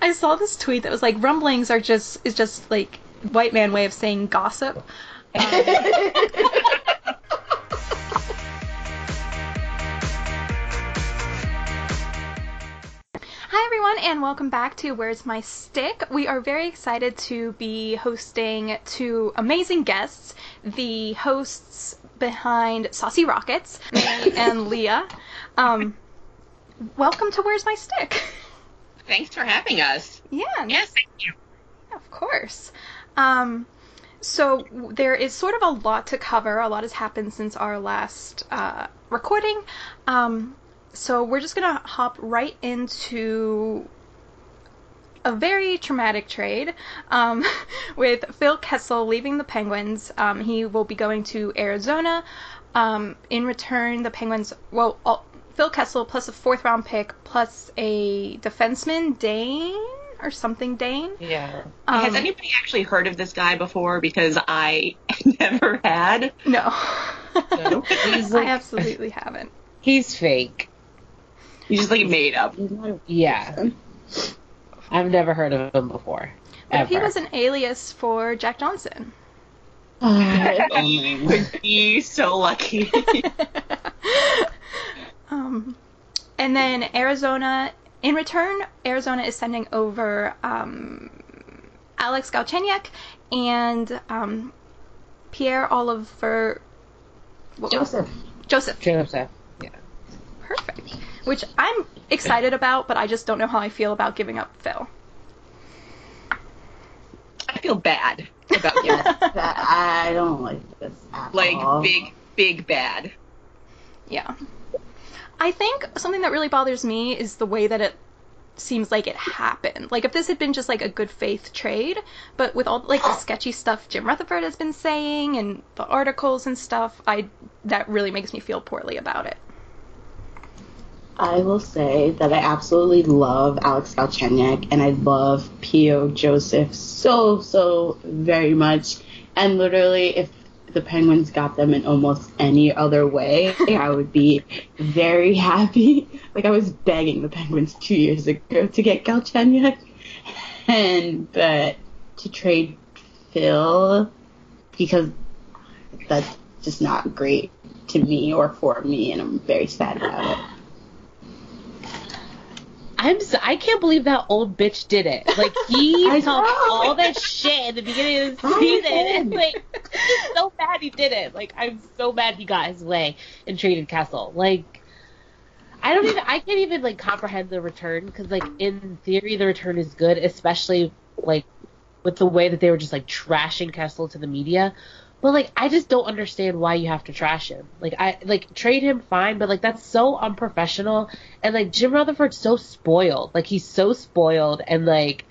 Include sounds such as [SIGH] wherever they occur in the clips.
I saw this tweet that was like rumblings are just is just like white man way of saying gossip. [LAUGHS] Hi everyone and welcome back to Where's My Stick. We are very excited to be hosting two amazing guests, the hosts behind Saucy Rockets, May and Leah. Um, welcome to Where's My Stick. [LAUGHS] Thanks for having us. Yeah, Yes, thank you. Of course. Um, so there is sort of a lot to cover. A lot has happened since our last uh, recording. Um, so we're just gonna hop right into a very traumatic trade um, [LAUGHS] with Phil Kessel leaving the Penguins. Um, he will be going to Arizona. Um, in return, the Penguins, well, all, Phil Kessel plus a fourth round pick plus a defenseman, Dane or something Dane. Yeah. Um, Has anybody actually heard of this guy before? Because I [LAUGHS] never had. No. [LAUGHS] No. He's I absolutely haven't. He's fake. He's just like made up. He's not a Yeah. I've never heard of him before. But if he was an alias for Jack Johnson. If He would be so lucky. [LAUGHS] um, and then Arizona, in return, Arizona is sending over um, Alex Galchenyuk and um, Pierre Oliver. what- Joseph. Joseph. Joseph. Perfect. Which I'm excited about, but I just don't know how I feel about giving up Phil. I feel bad about you. Yes, that, I don't like this at Like all. big, big bad. Yeah. I think something that really bothers me is the way that it seems like it happened. Like if this had been just like a good faith trade, but with all like the sketchy stuff Jim Rutherford has been saying and the articles and stuff, I that really makes me feel poorly about it. I will say that I absolutely love Alex Galchenyuk and I love Pio Joseph so, so very much. And literally, if the Penguins got them in almost any other way, [LAUGHS] I would be very happy. Like, I was begging the Penguins two years ago to get Galchenyuk. And, but to trade Phil, because that's just not great to me or for me, and I'm very sad about it. I'm so, I can't believe that old bitch did it. Like he [LAUGHS] talked all that shit in the beginning of the season, [LAUGHS] and like so mad he did it. Like I'm so mad he got his way and traded Kessel. Like I don't even I can't even like comprehend the return because like in theory the return is good, especially like with the way that they were just like trashing Kessel to the media. But like I just don't understand why you have to trash him. Like I like trade him fine, but like that's so unprofessional and like Jim Rutherford's so spoiled. Like he's so spoiled and like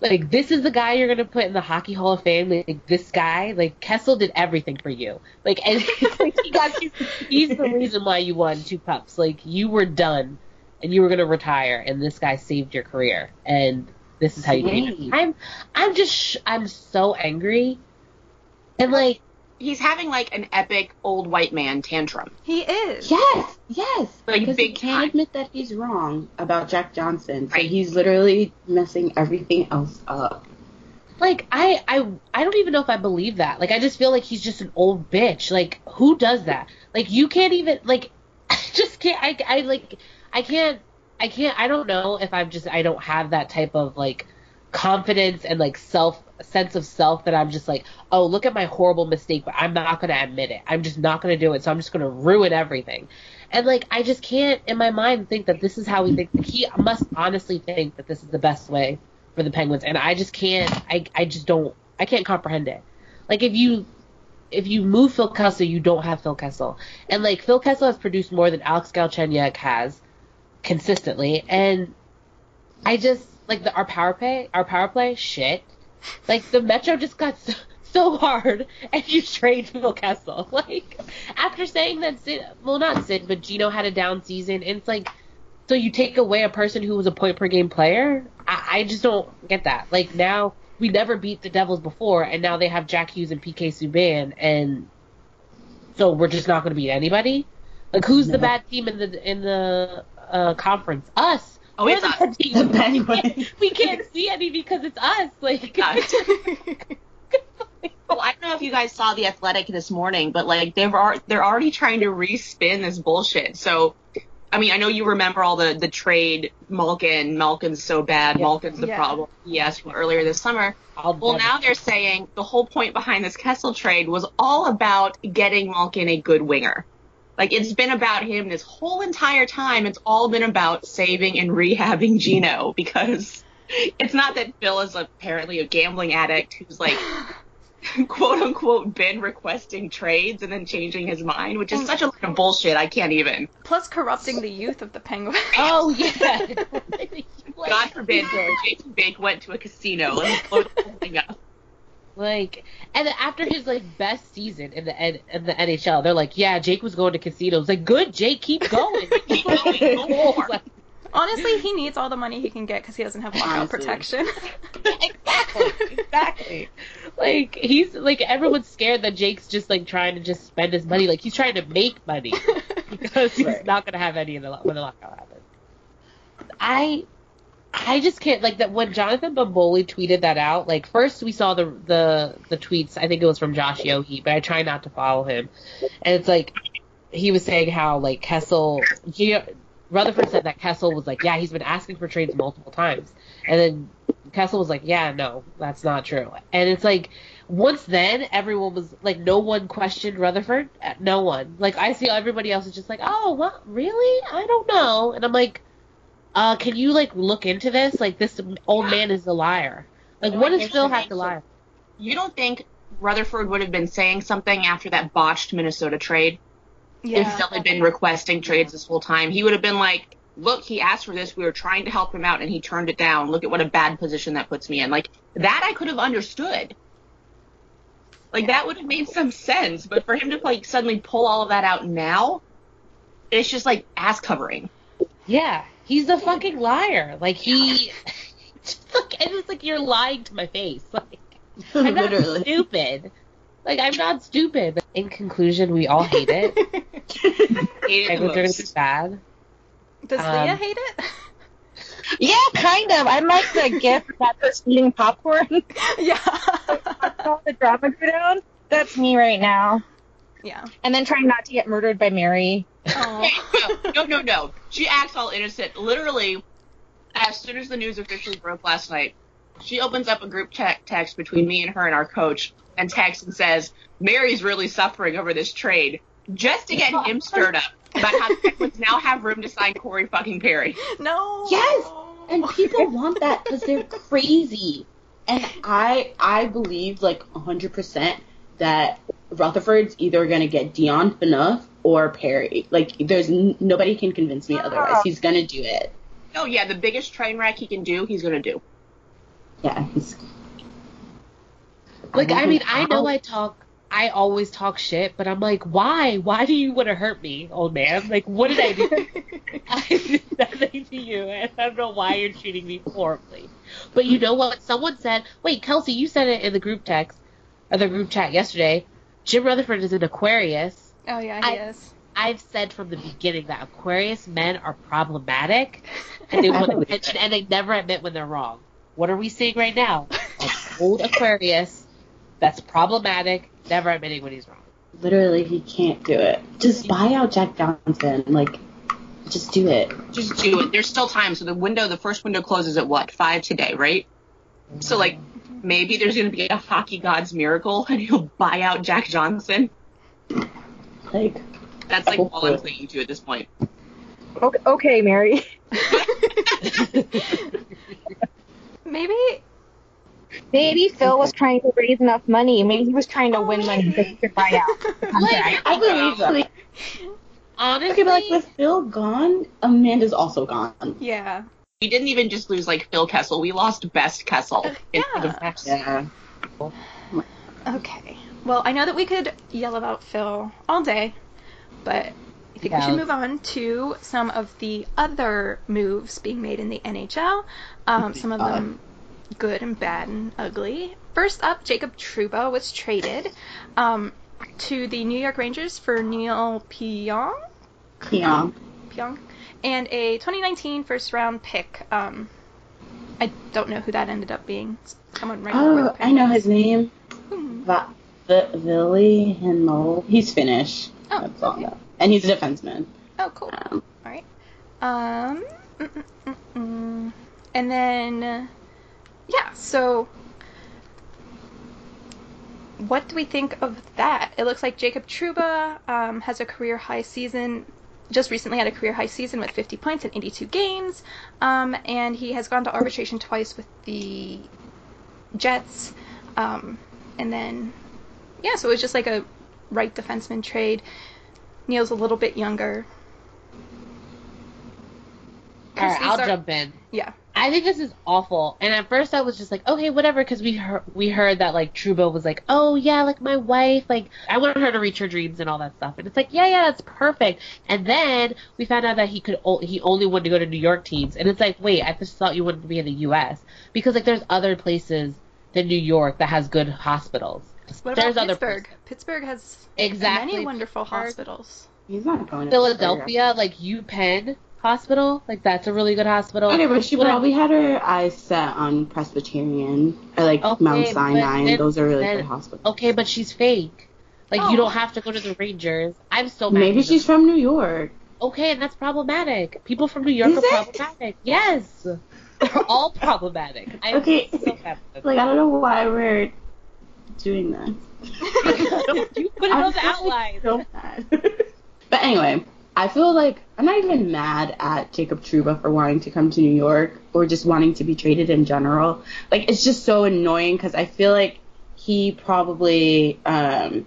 like this is the guy you're gonna put in the hockey hall of fame. Like this guy, like Kessel did everything for you. Like and [LAUGHS] like he got you he's the reason why you won two cups. Like you were done and you were gonna retire and this guy saved your career. And this is how you. Same. I'm I'm just sh- I'm so angry. And like He's having like an epic old white man tantrum. He is. Yes, yes. Like, because he can't time. admit that he's wrong about Jack Johnson, so Right. he's literally messing everything else up. like I, I I don't even know if I believe that. Like I just feel like he's just an old bitch. Like who does that? Like you can't even like [LAUGHS] I just can't I, I like I can't I can't I don't know if I'm just I don't have that type of like confidence and like self sense of self that I'm just like, oh look at my horrible mistake, but I'm not gonna admit it. I'm just not gonna do it, so I'm just gonna ruin everything. And like I just can't in my mind think that this is how he thinks. He must honestly think that this is the best way for the Penguins, and I just can't. I I just don't. I can't comprehend it. Like if you if you move Phil Kessel, you don't have Phil Kessel, and like Phil Kessel has produced more than Alex Galchenyuk has consistently, and I just like the our power play, our power play, shit. Like the Metro just got so, so hard, and you trade Phil [LAUGHS] Kessel. Like after saying that Sid, well not Sid, but Gino had a down season, and it's like, so you take away a person who was a point per game player? I, I just don't get that. Like now we never beat the Devils before, and now they have Jack Hughes and PK Subban, and so we're just not going to beat anybody. Like who's the bad team in the in the uh, conference? Us. Oh, We're it's the team. The Penguins. we can't see any because it's us. Like. [LAUGHS] [LAUGHS] Well, I don't know if you guys saw the Athletic this morning, but like they've are they're already trying to respin this bullshit. So, I mean, I know you remember all the the trade Malkin, Malkin's so bad, Yeah. Malkin's the Yeah. problem. Yes, from earlier this summer. I'll Well, now they're saying the whole point behind this Kessel trade was all about getting Malkin a good winger. Like it's been about him this whole entire time. It's all been about saving and rehabbing Gino [LAUGHS] because it's not that Phil is apparently a gambling addict who's like [SIGHS] quote unquote been requesting trades and then changing his mind, which is such a lot of bullshit. I can't even. Plus corrupting the youth of the Penguins. [LAUGHS] Oh yeah. [LAUGHS] God forbid Jason Bake went to a casino and blew the whole thing up. Like, and after his like best season in the N- in the NHL, they're like, yeah, Jake was going to casinos. Like, good, Jake, keep [LAUGHS] going. Keep going, more. [LAUGHS] Like, Honestly, he needs all the money he can get because he doesn't have lockout Honestly. protection. [LAUGHS] exactly, exactly. Like he's like everyone's scared that Jake's just like trying to just spend his money. Like he's trying to make money because he's Right. not gonna have any in the lo- when the lockout happens. I I just can't like that when Jonathan Bombulie tweeted that out. Like first we saw the the the tweets. I think it was from Josh Yohe, but I try not to follow him. And it's like he was saying how like Kessel. G- Rutherford said that Kessel was like, yeah, he's been asking for trades multiple times, and then Kessel was like, yeah, no, that's not true. And it's like once then everyone was like, no one questioned Rutherford. Uh, No one. Like I see everybody else is just like, oh, what? Really? I don't know. And I'm like, uh, can you like look into this? Like this old man is a liar. Like what does Phil have to lie? You don't think Rutherford would have been saying something after that botched Minnesota trade? Yeah. If Phil had been requesting trades this whole time, he would have been like, look, he asked for this. We were trying to help him out and he turned it down. Look at what a bad position that puts me in. Like, that I could have understood. Like, that would have made some sense. But for him to, like, suddenly pull all of that out now, it's just like ass covering. Yeah, he's a fucking liar. Like he, just like, [LAUGHS] and it's like you're lying to my face. [LAUGHS] Like [LAUGHS] I'm not Literally. stupid. Like I'm not stupid. In conclusion, we all hate it. Hated the Penguins are gonna be most. bad. Does Um, Leah hate it? Yeah, kind of. I'm like the gift that was eating popcorn. yeah. all the drama go down. That's me right now. Yeah. And then trying not to get murdered by Mary. Aw. [LAUGHS] no, no, no. She acts all innocent. Literally, as soon as the news officially broke last night, she opens up a group chat text between me and her and our coach and texts and says, Mary's really suffering over this trade, just to get him stirred up about how the Penguins now have room to sign Corey fucking Perry. No. Yes! And people want that because they're crazy. And I I believe like 100% that Rutherford's either going to get Dion Phaneuf or Perry. Like there's n- nobody can convince me otherwise. He's going to do it. Oh, yeah, the biggest train wreck he can do, he's going to do. Yeah, he's Like I mean, I know I talk. I always talk shit, but I'm like, why? Why do you want to hurt me, old man? Like, what did I do? [LAUGHS] [LAUGHS] I did nothing to you, and I don't know why you're treating me horribly. But you know what? Someone said, wait, Kelsey, you said it in the group text, or the group chat yesterday. Jim Rutherford is an Aquarius. Oh yeah, he I- is. I've said from the beginning that Aquarius men are problematic, and they want [LAUGHS] attention, and they never admit when they're wrong. What are we seeing right now? An old Aquarius that's problematic, never admitting when he's wrong. literally he can't do it. Just buy out Jack Johnson. Like just do it. Just do it. There's still time. So the window, the first window closes at what? Five today, right? So, like, maybe there's going to be a hockey god's miracle and he'll buy out Jack Johnson. Like That's like all I'm clinging to at this point. Okay, okay Mary. [LAUGHS] Maybe. Maybe Phil was trying to raise enough money. Maybe he was trying to win money so he could buy out. the contract. [LAUGHS] I believe that. Honestly, Okay, but like with Phil gone, Amanda's also gone. Yeah. We didn't even just lose like Phil Kessel. We lost Best Kessel. in Yeah. the past. Yeah. Okay. Well, I know that we could yell about Phil all day, but I think we should move on to some of the other moves being made in the NHL. Um, some of them good and bad and ugly. First up, Jacob Trouba was traded um, to the New York Rangers for Neil Pionk. Yeah. Pyong. And a 2019 first round pick. Um, I don't know who that ended up being. Someone right Oh, I know his name. Hmm. Va- v- Vili Himo. He's Finnish. Oh, That's all okay. And he's a defenseman. Oh, cool. Um, All right. Um, mm, mm, mm, mm. and then, uh, yeah. So, what do we think of that? It looks like Jacob Trouba um, has a career high season. Just recently had a career high season with 50 points in 82 games, um, and he has gone to arbitration twice with the Jets. Um, and then, yeah, so it was just like a right defenseman trade. Neil's a little bit younger. All right, I'll are- jump in. Yeah. I think this is awful. And at first I was just like, okay, whatever, because we heard we heard that like Trouba was like, oh yeah, like my wife, like I want her to reach her dreams and all that stuff. And it's like, yeah, yeah, that's perfect. And then we found out that he could o- he only wanted to go to New York teams, and it's like, wait, I just thought you wanted to be in the U.S. because like there's other places than New York that has good hospitals. What there's about other Pittsburgh? places. Pittsburgh has Exactly. many wonderful hospitals. he's not going to Philadelphia, like UPenn Hospital, like that's a really good hospital. Okay, but she I- probably had her eyes set on Presbyterian or like Okay, Mount Sinai, then- and those are really then- good hospitals. Okay, but she's fake. Like Oh. you don't have to go to the Rangers. I'm still mad Maybe she's from New York. okay, and that's problematic. People from New York Is are it? problematic. Yes, they're all [LAUGHS] problematic. I'm Okay. so Like I don't know why we're doing this. [LAUGHS] you put it I'm on the so, like, outline. so [LAUGHS] but anyway, I feel like I'm not even mad at Jacob Trouba for wanting to come to New York or just wanting to be traded in general. Like it's just so annoying because I feel like he probably um,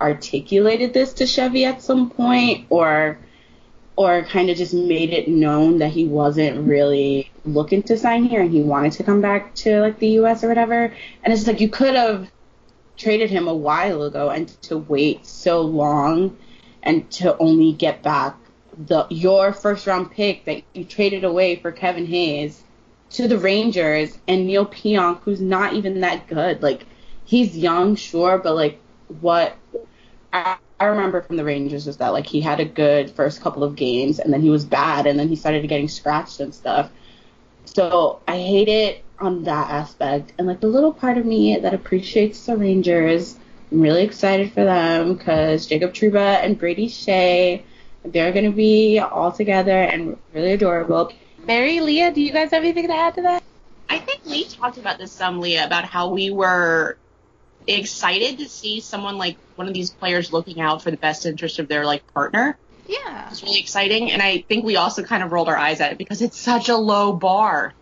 articulated this to Chevy at some point or or kind of just made it known that he wasn't really looking to sign here and he wanted to come back to like the US or whatever. And it's like you could have traded him a while ago and to wait so long and to only get back the your first round pick that you traded away for Kevin Hayes to the Rangers and Neil Pionk who's not even that good. Like he's young, sure, but like what I, I remember from the Rangers was that like he had a good first couple of games and then he was bad and then he started getting scratched and stuff. So I hate it on that aspect. And like the little part of me that appreciates the Rangers, I'm really excited for them because Jacob Trouba and Brady Skjei, they're going to be all together and really adorable. Mary, Leah, do you guys have anything to add to that? I think we talked about this some, Leah, about how we were excited to see someone like one of these players looking out for the best interest of their like partner. Yeah. It's really exciting, and I think we also kind of rolled our eyes at it because it's such a low bar.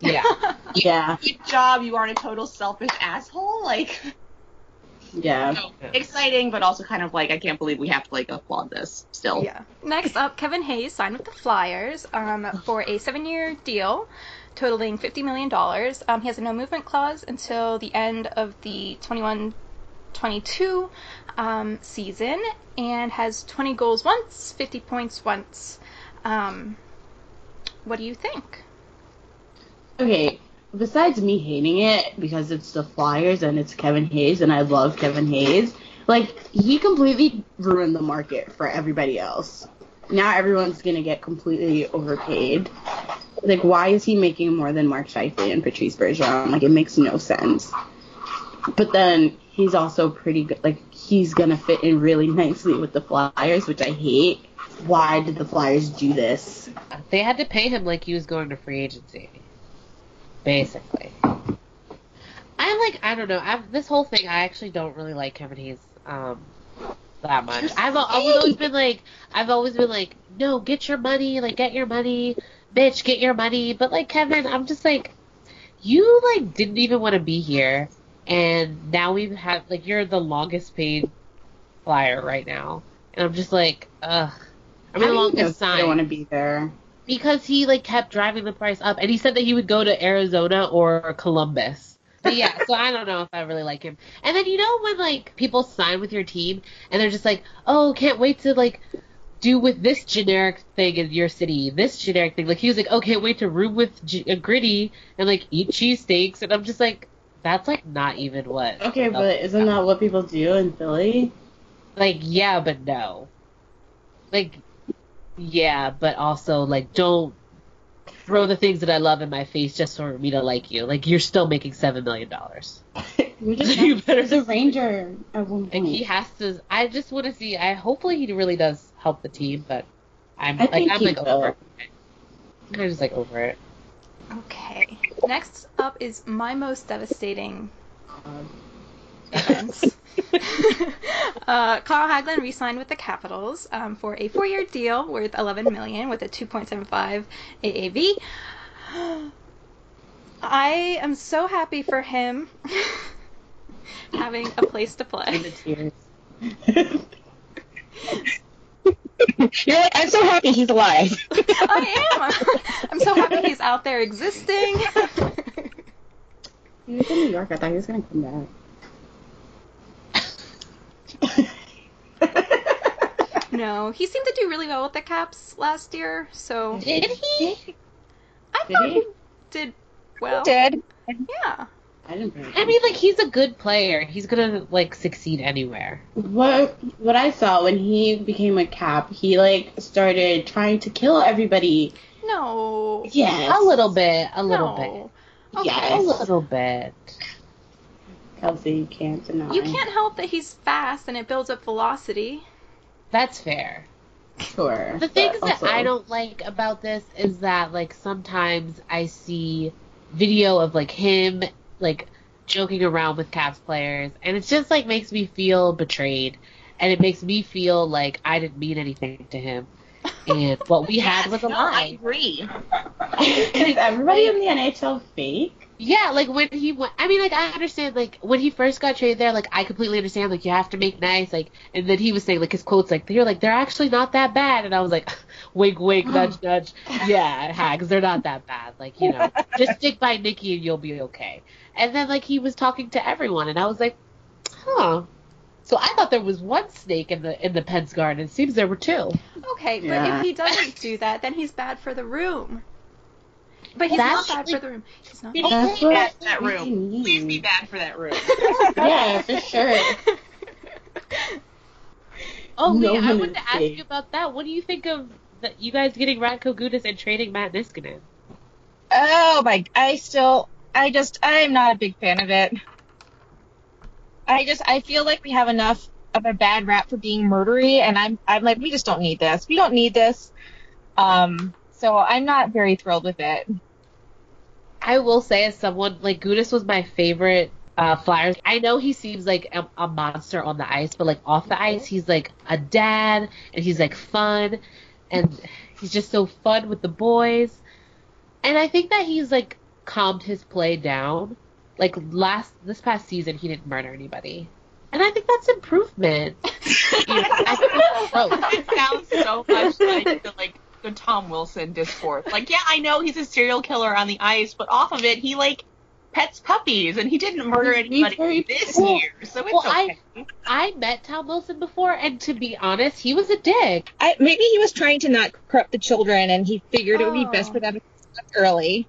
Yeah. [LAUGHS] Yeah, Good job, you aren't a total selfish asshole. Like, yeah. so, exciting, but also kind of like I can't believe we have to like applaud this still. Yeah. Next up, Kevin Hayes signed with the Flyers um, for a seven-year deal, totaling fifty million dollars. Um, he has a no movement clause until the end of the 21-22 um, season, and has twenty goals once, fifty points once. Um, what do you think? Okay, besides me hating it because it's the Flyers and it's Kevin Hayes and I love Kevin Hayes, like he completely ruined the market for everybody else. Now everyone's gonna get completely overpaid. Like, why is he making more than Mark Scheifele and Patrice Bergeron? Like, it makes no sense. But then he's also pretty good. Like, he's gonna fit in really nicely with the Flyers, which I hate. Why did the Flyers do this? They had to pay him like he was going to free agency. Basically. I'm like, I don't know. I've, this whole thing, I actually don't really like Kevin Hayes um, that much. I've, I've always been like, I've always been like, no, get your money, like, get your money, bitch, get your money. But like, Kevin, I'm just like, you like didn't even want to be here, and now we have like you're the longest paid flyer right now, and I'm just like, ugh. I mean, the longest I sign don't want to be there. Because he like kept driving the price up and he said that he would go to Arizona or Columbus. But yeah, so I don't know if I really like him. And then you know when like people sign with your team and they're just like, "Oh, can't wait to like do with this generic thing in your city, this generic thing." Like he was like, "Oh, can't wait to room with G- uh, Gritty and like eat cheesesteaks." And I'm just like, that's like not even what. Okay, but isn't that what people do in Philly? like yeah, but no. Like Yeah, but also like don't throw the things that I love in my face just for me to like you. Like you're still making seven million dollars. [LAUGHS] You're just [LAUGHS] You better the ranger at one point. And he has to. I just want to see. I hopefully he really does help the team, but I'm I like I'm like will. over it. I'm just like over it. Okay. Next up is my most devastating um, events. [LAUGHS] [LAUGHS] uh, Carl Hagelin re-signed with the Capitals um, for a four-year deal worth 11 million with a 2.75 AAV. [GASPS] I am so happy for him [LAUGHS] having a place to play. You're like, [LAUGHS] I'm so happy he's alive. I am. I'm so happy he's out there existing. He was in New York. I thought he was gonna come back. [LAUGHS] no, he seemed to do really well with the Caps last year, so Did he? I Did thought he? he did well. Did. Yeah. I didn't. Think I mean, like he's a good player. He's gonna like succeed anywhere. what what I saw when he became a cap, he like started trying to kill everybody. No. Yes, A little bit. A little no. Okay. Yes. bit. A little bit. Kelsey, you can't deny. You can't help that he's fast and it builds up velocity. That's fair. Sure. The things but that also- I don't like about this is that like sometimes I see video of like him like joking around with Caps players and it just like makes me feel betrayed and it makes me feel like I didn't mean anything to him and what we had [LAUGHS] was a no, I agree. Is everybody in the NHL fake? Yeah, like when he went. I mean, like I understand, like when he first got traded there, like I completely understand, like you have to make nice, like, and then he was saying like his quotes, like they're like they're actually not that bad, and I was like, [LAUGHS] wink, wink, [LAUGHS] nudge, nudge, yeah, hags, they're not that bad, like you know, [LAUGHS] just stick by Nikki and you'll be okay. And then like he was talking to everyone, and I was like, huh. So I thought there was one snake in the in the Pens garden. It seems there were two. Okay, but if he doesn't do that, then he's bad for the room. But he's That's- not bad for the room. He's not. Please That's be what bad for that room. need. Please be bad for that room. [LAUGHS] Yeah, for sure. [LAUGHS] Oh, No wait, I wanted is to ask you about that. What do you think of the, you guys getting Radko Gudas and trading Matt Niskanen? Oh my! I still, I just, I'm not a big fan of it. I just, I feel like we have enough of a bad rap for being murdery, and I'm, I'm like, we just don't need this. We don't need this. Um, so I'm not very thrilled with it. I will say, as someone like Gudas was my favorite uh, Flyers. I know he seems like a, a monster on the ice, but like off the ice, he's like a dad, and he's like fun, and he's just so fun with the boys. And I think that he's like calmed his play down. Like last this past season, he didn't murder anybody, and I think that's improvement. You [LAUGHS] know, I think it sounds so much like the like the Tom Wilson discourse. Like, yeah, I know he's a serial killer on the ice, but off of it, he like pets puppies, and he didn't murder anybody this cool. year, so it's Well, I- okay. I met Tom Wilson before, and to be honest, he was a dick. I, maybe he was trying to not corrupt the children, and he figured it would be Oh. best for them to stop early.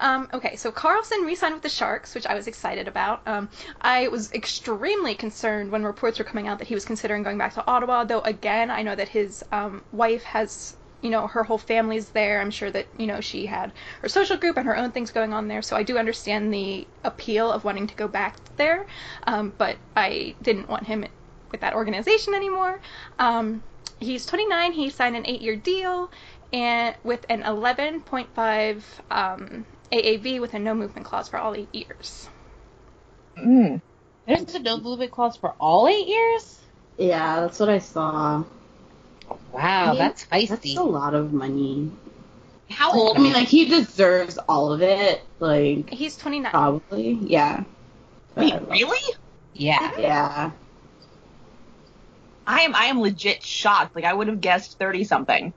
Um, okay, so Karlsson re-signed with the Sharks, which I was excited about. Um, I was extremely concerned when reports were coming out that he was considering going back to Ottawa. Though again, I know that his um, wife has, you know, her whole family's there. I'm sure that you know she had her social group and her own things going on there. So I do understand the appeal of wanting to go back there. Um, but I didn't want him with that organization anymore. Um, he's 29. He signed an eight-year deal and with an 11.5 um, AAV with a no movement clause for all eight years. Mm. There's a no movement clause for all eight years. Yeah, that's what I saw. Wow, Yeah, that's feisty. That's a lot of money. How old? I mean, like he deserves all of it. Like He's 29. probably, yeah. Wait, But, really? yeah. Yeah. I am I am legit shocked. Like I would have guessed thirty something.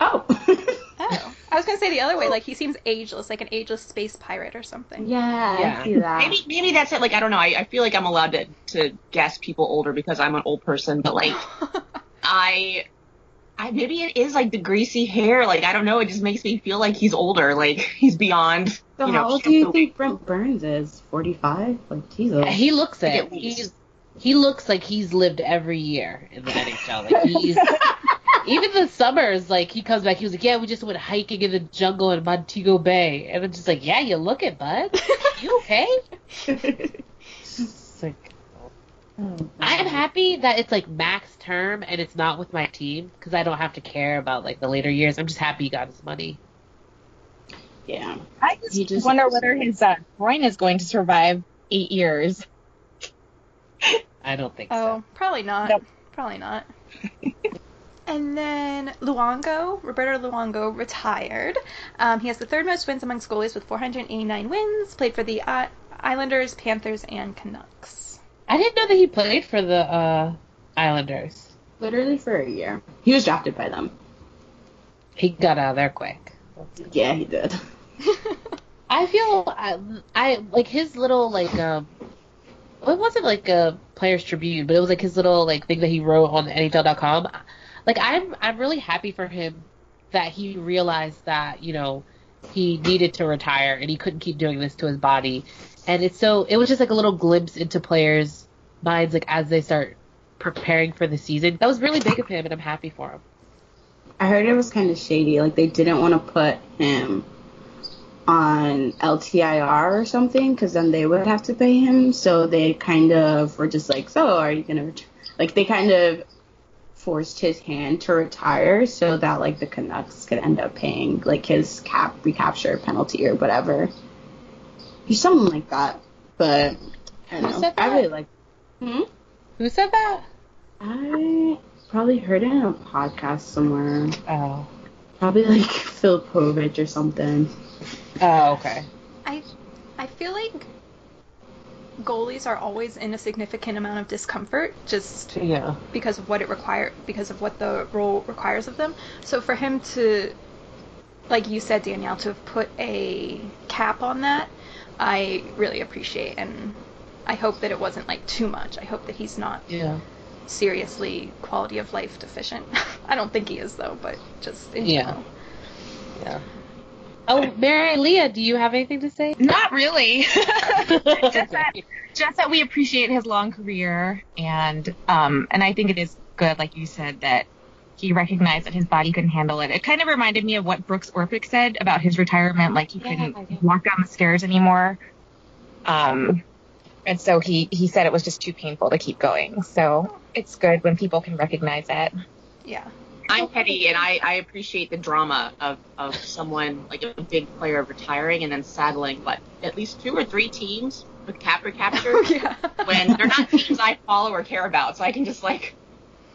Oh. [LAUGHS] Oh, I was gonna say the other way. Like he seems ageless, like an ageless space pirate or something. yeah, Yeah. I see that. Maybe maybe that's it. Like I don't know. I, I feel like I'm allowed to to guess people older because I'm an old person, but like [LAUGHS] I. I, maybe it is like the greasy hair. Like I don't know. It just makes me feel like he's older. Like [LAUGHS] he's beyond. So you know, how old do you think Brent Burns is? Forty-five? Like Jesus. He looks it. At. He's he looks like he's lived every year in the NHL. Like he's Even the summers, like he comes back, he was like, "Yeah, we just went hiking in the jungle in Montego Bay," and I'm just like, "Yeah, you look it, bud. [LAUGHS] You okay?" It's like, I'm happy that it's like max term and it's not with my team because I don't have to care about like the later years. I'm just happy he got his money. Yeah. I just, just- wonder whether his uh, groin is going to survive eight years. I don't think Oh, probably not. Nope. Probably not. [LAUGHS] and then Luongo, Roberto Luongo, retired. Um, he has the third most wins amongst goalies with 489 wins. Played for the I- Islanders, Panthers, and Canucks. I didn't know that he played for the uh, Islanders. Literally for a year. He was drafted by them. He got out of there quick. Yeah, he did. [LAUGHS] I feel I, I like his little like um well, it wasn't like a player's tribune, but it was like his little like thing that he wrote on NHL.com. Like I'm I'm really happy for him that he realized that you know he needed to retire and he couldn't keep doing this to his body, and it's so it was just like a little glimpse into players' minds like as they start preparing for the season. That was really big of him, and I'm happy for him. I heard it was kind of shady. Like they didn't want to put him on LTIR or something because then they would have to pay him. So they kind of were just like, "So are you gonna?" Like they kind of forced his hand to retire so that like the Canucks could end up paying like his cap recapture penalty or whatever. He's something like that. But I Who don't know. said I that? really like. Hmm. Who said that? I probably heard it in a podcast somewhere. Oh. Probably like Phil Povich or something. Oh, okay. I I feel like goalies are always in a significant amount of discomfort just Yeah. because of what it require because of what the role requires of them. So for him to like you said Danielle to have put a cap on that, I really appreciate and I hope that it wasn't like too much. I hope that he's not Yeah. seriously quality of life deficient. [LAUGHS] I don't think he is though, but just in Yeah. general. Yeah. Oh, Mary Leah, do you have anything to say? Not really. [LAUGHS] just that just that we appreciate his long career and um and I think it is good, like you said, that he recognized that his body couldn't handle it. It kind of reminded me of what Brooks Orpik said about his retirement, like he couldn't yeah. walk down the stairs anymore. Um and so he he said it was just too painful to keep going. So it's good when people can recognize that. Yeah. I'm petty, and I, I appreciate the drama of, of someone like a big player retiring and then saddling what at least two or three teams with cap recapture [LAUGHS] yeah. when they're not teams I follow or care about, so I can just like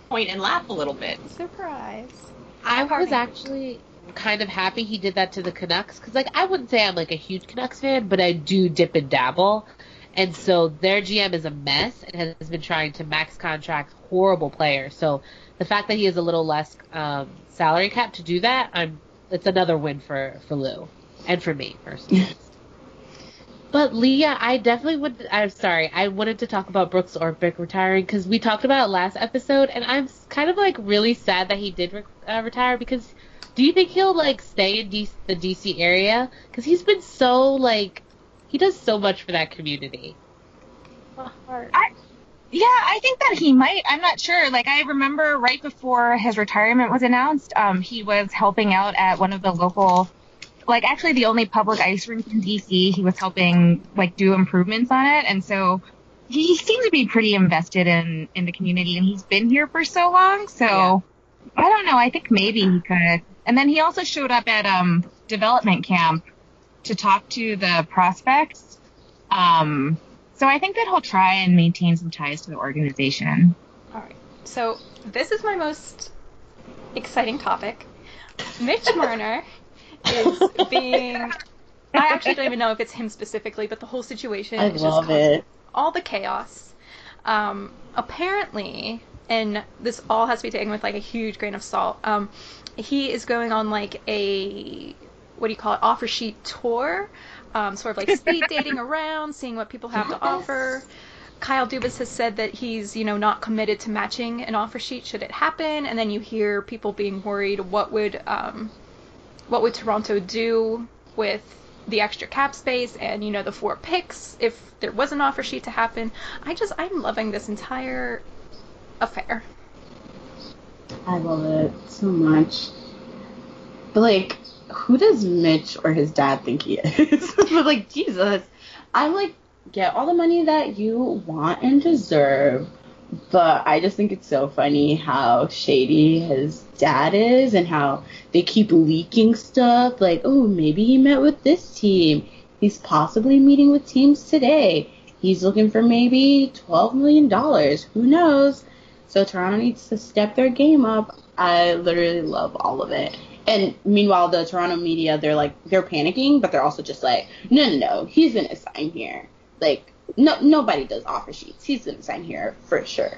point and laugh a little bit. Surprise. I was actually kind of happy he did that to the Canucks because, like, I wouldn't say I'm like a huge Canucks fan, but I do dip and dabble. And so their GM is a mess and has been trying to max contract horrible players. So the fact that he has a little less um, salary cap to do that, I'm it's another win for for Lou and for me personally. [LAUGHS] But Leah, I definitely would. I'm sorry, I wanted to talk about Brooks Orpik retiring because we talked about it last episode, and I'm kind of like really sad that he did re- uh, retire. Because do you think he'll like stay in D- the DC area? Because he's been so like he does so much for that community. Yeah, I think that he might. I'm not sure. Like I remember right before his retirement was announced, um, he was helping out at one of the local, like actually the only public ice rink in DC. He was helping like do improvements on it, and so he seemed to be pretty invested in in the community, and he's been here for so long. So Yeah. I don't know. I think maybe he could. And then he also showed up at um development camp to talk to the prospects. Um, so I think that he'll try and maintain some ties to the organization. All right. So this is my most exciting topic. Mitch Marner is [LAUGHS] being. I actually don't even know if it's him specifically, but the whole situation I is love just it. all the chaos. Um, apparently, and this all has to be taken with like a huge grain of salt. Um, he is going on like a what do you call it offer sheet tour, um, sort of like speed [LAUGHS] dating around, seeing what people have to offer. Kyle Dubas has said that he's, you know, not committed to matching an offer sheet should it happen, and then you hear people being worried what would um, what would Toronto do with the extra cap space and you know the four picks if there was an offer sheet to happen. I just I'm loving this entire affair. I love it so much. But like, who does Mitch or his dad think he is? [LAUGHS] but like, Jesus, I'm like, get all the money that you want and deserve. But I just think it's so funny how shady his dad is and how they keep leaking stuff like, oh, maybe he met with this team. He's possibly meeting with teams today. He's looking for maybe $12 million. Who knows? So Toronto needs to step their game up. I literally love all of it. And meanwhile, the Toronto media, they're like, they're panicking, but they're also just like, no, no, no, he's going to sign here. Like, no, nobody does offer sheets. He's going to sign here for sure.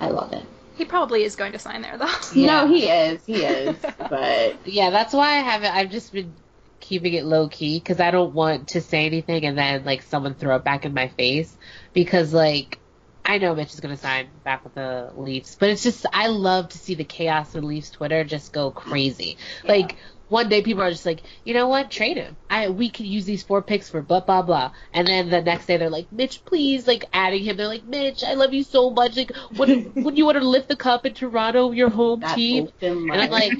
I love it. He probably is going to sign there, though. Yeah. No, he is. He is. [LAUGHS] But Yeah, that's why I haven't. I've just been keeping it low key because I don't want to say anything and then like someone throw it back in my face because like I know Mitch is gonna sign back with the Leafs, but it's just I love to see the chaos in Leafs Twitter just go crazy. Like one day people are just like, you know what, trade him. I we could use these four picks for blah blah blah, and then the next day they're like, Mitch, please, like adding him. They're like, Mitch, I love you so much. Like, would [LAUGHS] when you want to lift the cup in Toronto, your home that team, and I'm like,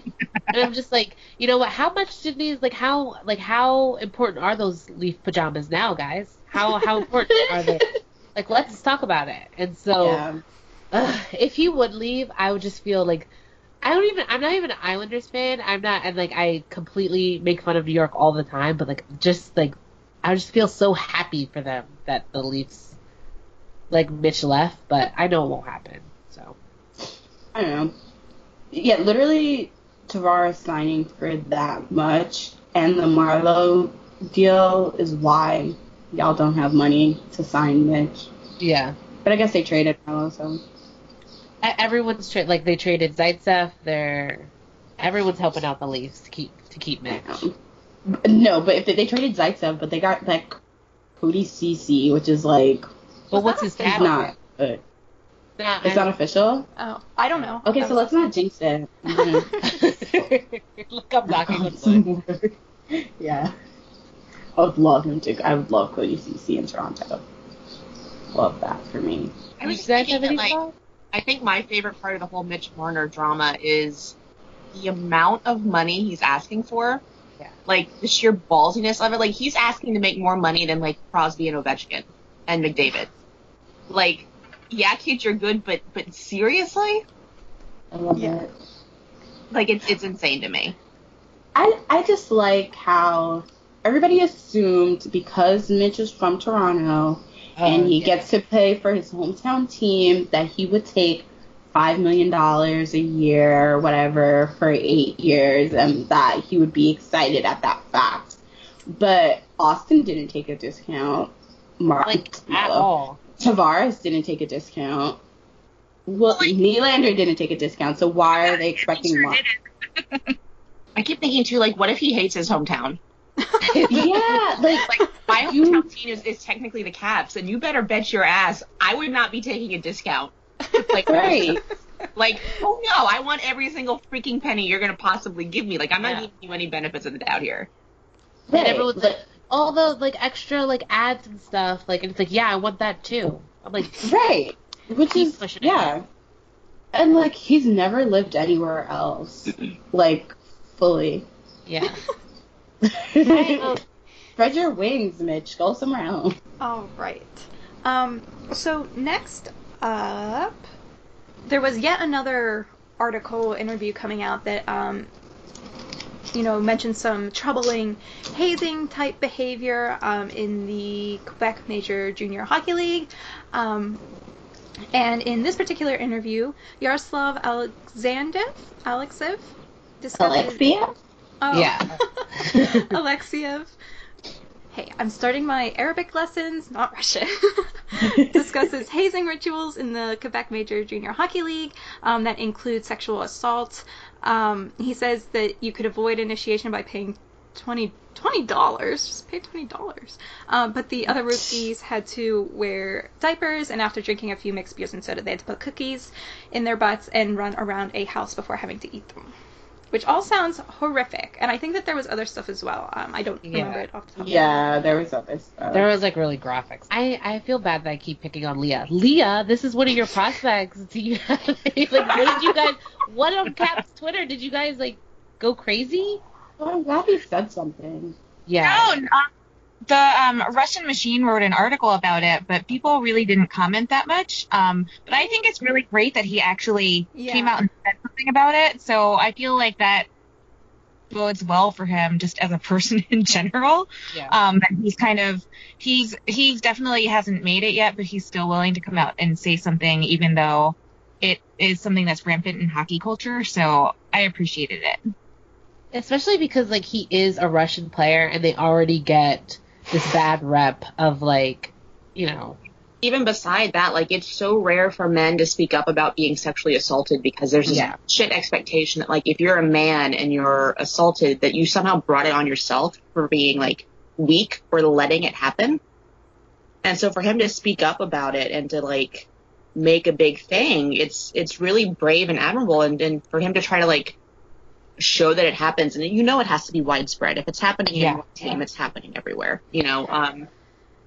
and I'm just like, you know what? How much did these like how like how important are those leaf pajamas now, guys? How how important are they? [LAUGHS] Like, let's talk about it. And so, yeah. ugh, if he would leave, I would just feel like I don't even. I'm not even an Islanders fan. I'm not, and like I completely make fun of New York all the time. But like, just like, I just feel so happy for them that the Leafs, like Mitch left. But I know it won't happen. So I don't know. Yeah, literally, Tavares signing for that much, and the Marleau deal is why y'all don't have money to sign Mitch. yeah, But I guess they traded Marleau, so everyone's tra- like they traded Zaitsev. They're everyone's helping out the Leafs to keep to keep Mitch. no. But if they, they traded Zaitsev, but they got like Cody Ceci, which is like But what's his it's cap? not good. Nah, It's not official. Oh, I don't know. Okay, That so let's not jinx it. [LAUGHS] [LAUGHS] Look, I'm knocking on wood. yeah. I would love him to. I would love Cody Ceci in Toronto. Love that for me. I was guys thinking that, like, thoughts? I think my favorite part of the whole Mitch Marner drama is the amount of money he's asking for. Yeah. Like the sheer ballsiness of it. Like he's asking to make more money than like Crosby and Ovechkin and McDavid. Like, yeah, kids, you're good, but but seriously, I love Yeah. it. like it's it's insane to me. I I just like how everybody assumed because Mitch is from Toronto and Oh, he yeah. gets to play for his hometown team that he would take five million dollars a year or whatever for eight years and that he would be excited at that fact. But Austin didn't take a discount. Mark like at all. Tavares didn't take a discount. Well, Nylander didn't take a discount. So why are they expecting more? [LAUGHS] I keep thinking too, like, what if he hates his hometown? [LAUGHS] yeah, like Like, my You- hometown team is, is technically the Caps, and you better bet your ass I would not be taking a discount. Like, [LAUGHS] right. like, oh no, I want every single freaking penny you're gonna possibly give me. Like, I'm not Yeah. giving you any benefits of the doubt here. And Right, everyone's like, all the like extra like ads and stuff. Like, and it's like, yeah, I want that too. I'm like, Right. Which is pushing it. yeah. And like he's never lived anywhere else. [CLEARS THROAT] like fully. yeah. [LAUGHS] [LAUGHS] Spread your wings, Mitch. Go somewhere else. All right. Um, so next up, there was yet another article interview coming out that um, you know mentioned some troubling hazing type behavior um, in the Quebec Major Junior Hockey League. Um, and in this particular interview, Yaroslav Alexandrev, Alexev, discusses. Alexia? Oh. Yeah. [LAUGHS] Alexiev. Hey, I'm starting my Arabic lessons, not Russian. [LAUGHS] Discusses hazing rituals in the Quebec Major Junior Hockey League um, that include sexual assault. Um, he says that you could avoid initiation by paying 20 dollars. Just pay twenty dollars. Um, but the other rookies had to wear diapers, and after drinking a few mixed beers and soda, they had to put cookies in their butts and run around a house before having to eat them. Which all sounds horrific. And I think that there was other stuff as well. Um, I don't Yeah. remember it off the top. of my Yeah, there was other stuff. There was like really graphics. I, I feel bad that I keep picking on Leah. Leah, this is one of your [LAUGHS] prospects. Do you like what did you guys what on Cap's Twitter? Did you guys like go crazy? Well, I'm glad he said something. Yeah. No, um, the um, Russian Machine wrote an article about it, but people really didn't comment that much. Um, but I think it's really great that he actually Yeah. came out and said something about it. So I feel like that bodes well for him just as a person [LAUGHS] in general. Yeah. Um, he's kind of he's he's definitely hasn't made it yet, but he's still willing to come out and say something, even though it is something that's rampant in hockey culture. So I appreciated it. Especially because like he is a Russian player and they already get this bad rep of like, you know, even beside that, like it's so rare for men to speak up about being sexually assaulted because there's this Yeah. shit expectation that like if you're a man and you're assaulted that you somehow brought it on yourself for being like weak or letting it happen. And so for him to speak up about it and to like make a big thing, it's it's really brave and admirable and, and for him to try to like show that it happens and you know it has to be widespread. If it's happening in Yeah. one team, it's happening everywhere. You know, um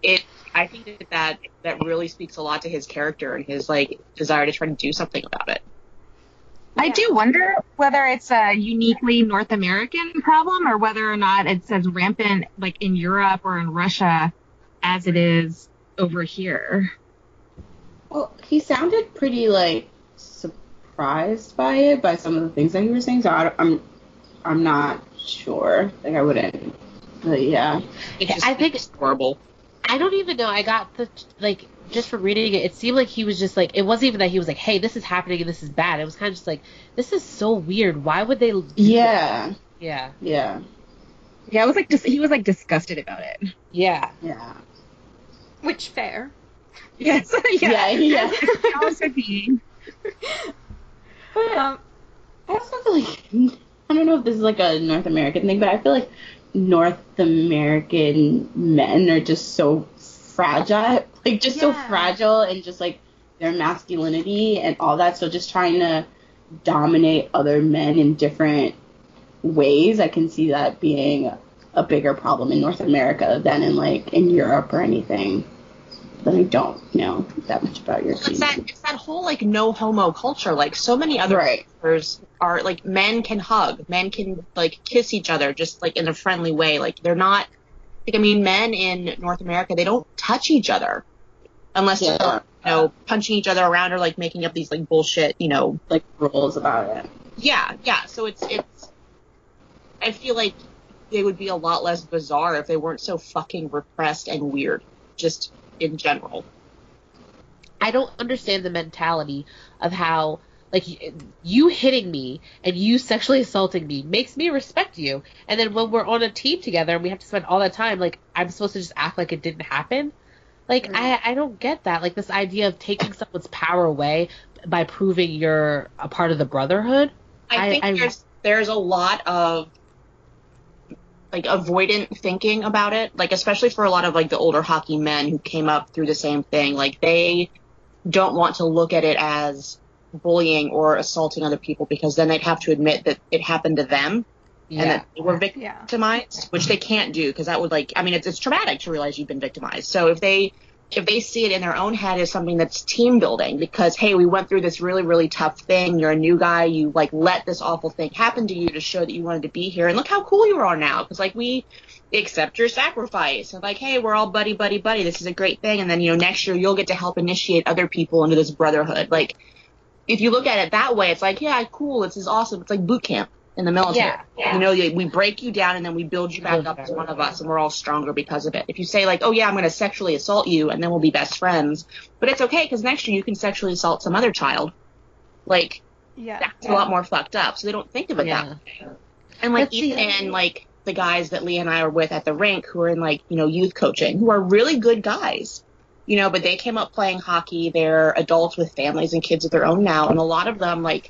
it I think that, that that really speaks a lot to his character and his like desire to try to do something about it. I do wonder whether it's a uniquely North American problem or whether or not it's as rampant like in Europe or in Russia as it is over here. Well, he sounded pretty like surprised by it, by some of the things that he was saying. So I, am I'm not sure. Like I wouldn't. But yeah. It's just, I think- it's horrible. I don't even know. I got the like just from reading it, it seemed like he was just like it wasn't even that he was like, "Hey, this is happening and this is bad." It was kind of just like, "This is so weird. Why would they?" do this?" Yeah. Yeah. Yeah. Yeah, it was like dis- he was like disgusted about it. Yeah. Yeah. Which fair. Yes. [LAUGHS] Yeah. Yeah. Also [LAUGHS] being. [LAUGHS] Um, I also feel like I don't know if this is like a North American thing, but I feel like North American men are just so fragile, like just so fragile and just like their masculinity and all that. So just trying to dominate other men in different ways, I can see that being a bigger problem in North America than in like in Europe or anything. But I don't know that much about your It's that it's that whole like no homo culture. Like so many other Right. cultures are like men can hug, men can like kiss each other just like in a friendly way. Like they're not like I mean men in North America they don't touch each other unless Yeah. they're you know punching each other around or like making up these like bullshit you know like rules about it. yeah yeah. So it's it's I feel like they would be a lot less bizarre if they weren't so fucking repressed and weird just in general. I don't understand the mentality of how like you hitting me and you sexually assaulting me makes me respect you, and then when we're on a team together and we have to spend all that time, like I'm supposed to just act like it didn't happen. Like mm-hmm. I I don't get that. Like this idea of taking someone's power away by proving you're a part of the brotherhood. I, I- think I- there's there's a lot of like avoidant thinking about it, like especially for a lot of like the older hockey men who came up through the same thing. Like they don't want to look at it as bullying or assaulting other people because then they'd have to admit that it happened to them and that they were yeah. victimized, which they can't do because that would like I mean it's it's traumatic to realize you've been victimized. So if they if they see it in their own head as something that's team building because hey we went through this really really tough thing. You're a new guy. You like let this awful thing happen to you to show that you wanted to be here. And look how cool you are now because like we accept your sacrifice and like hey we're all buddy buddy buddy. This is a great thing. And then you know next year you'll get to help initiate other people into this brotherhood. Like if you look at it that way it's like yeah cool. This is awesome. It's like boot camp in the military Yeah. you know we break you down and then we build you back up as one of us and we're all stronger because of it if you say like oh yeah i'm going to sexually assault you and then we'll be best friends but it's okay because next year you can sexually assault some other child like Yeah. that's a lot more fucked up so they don't think of it that Yeah. and like That's even in like the guys that Lee and I are with at the rink who are in like, you know, youth coaching, who are really good guys. You know, but they came up playing hockey. They're adults with families and kids of their own now. And a lot of them, like,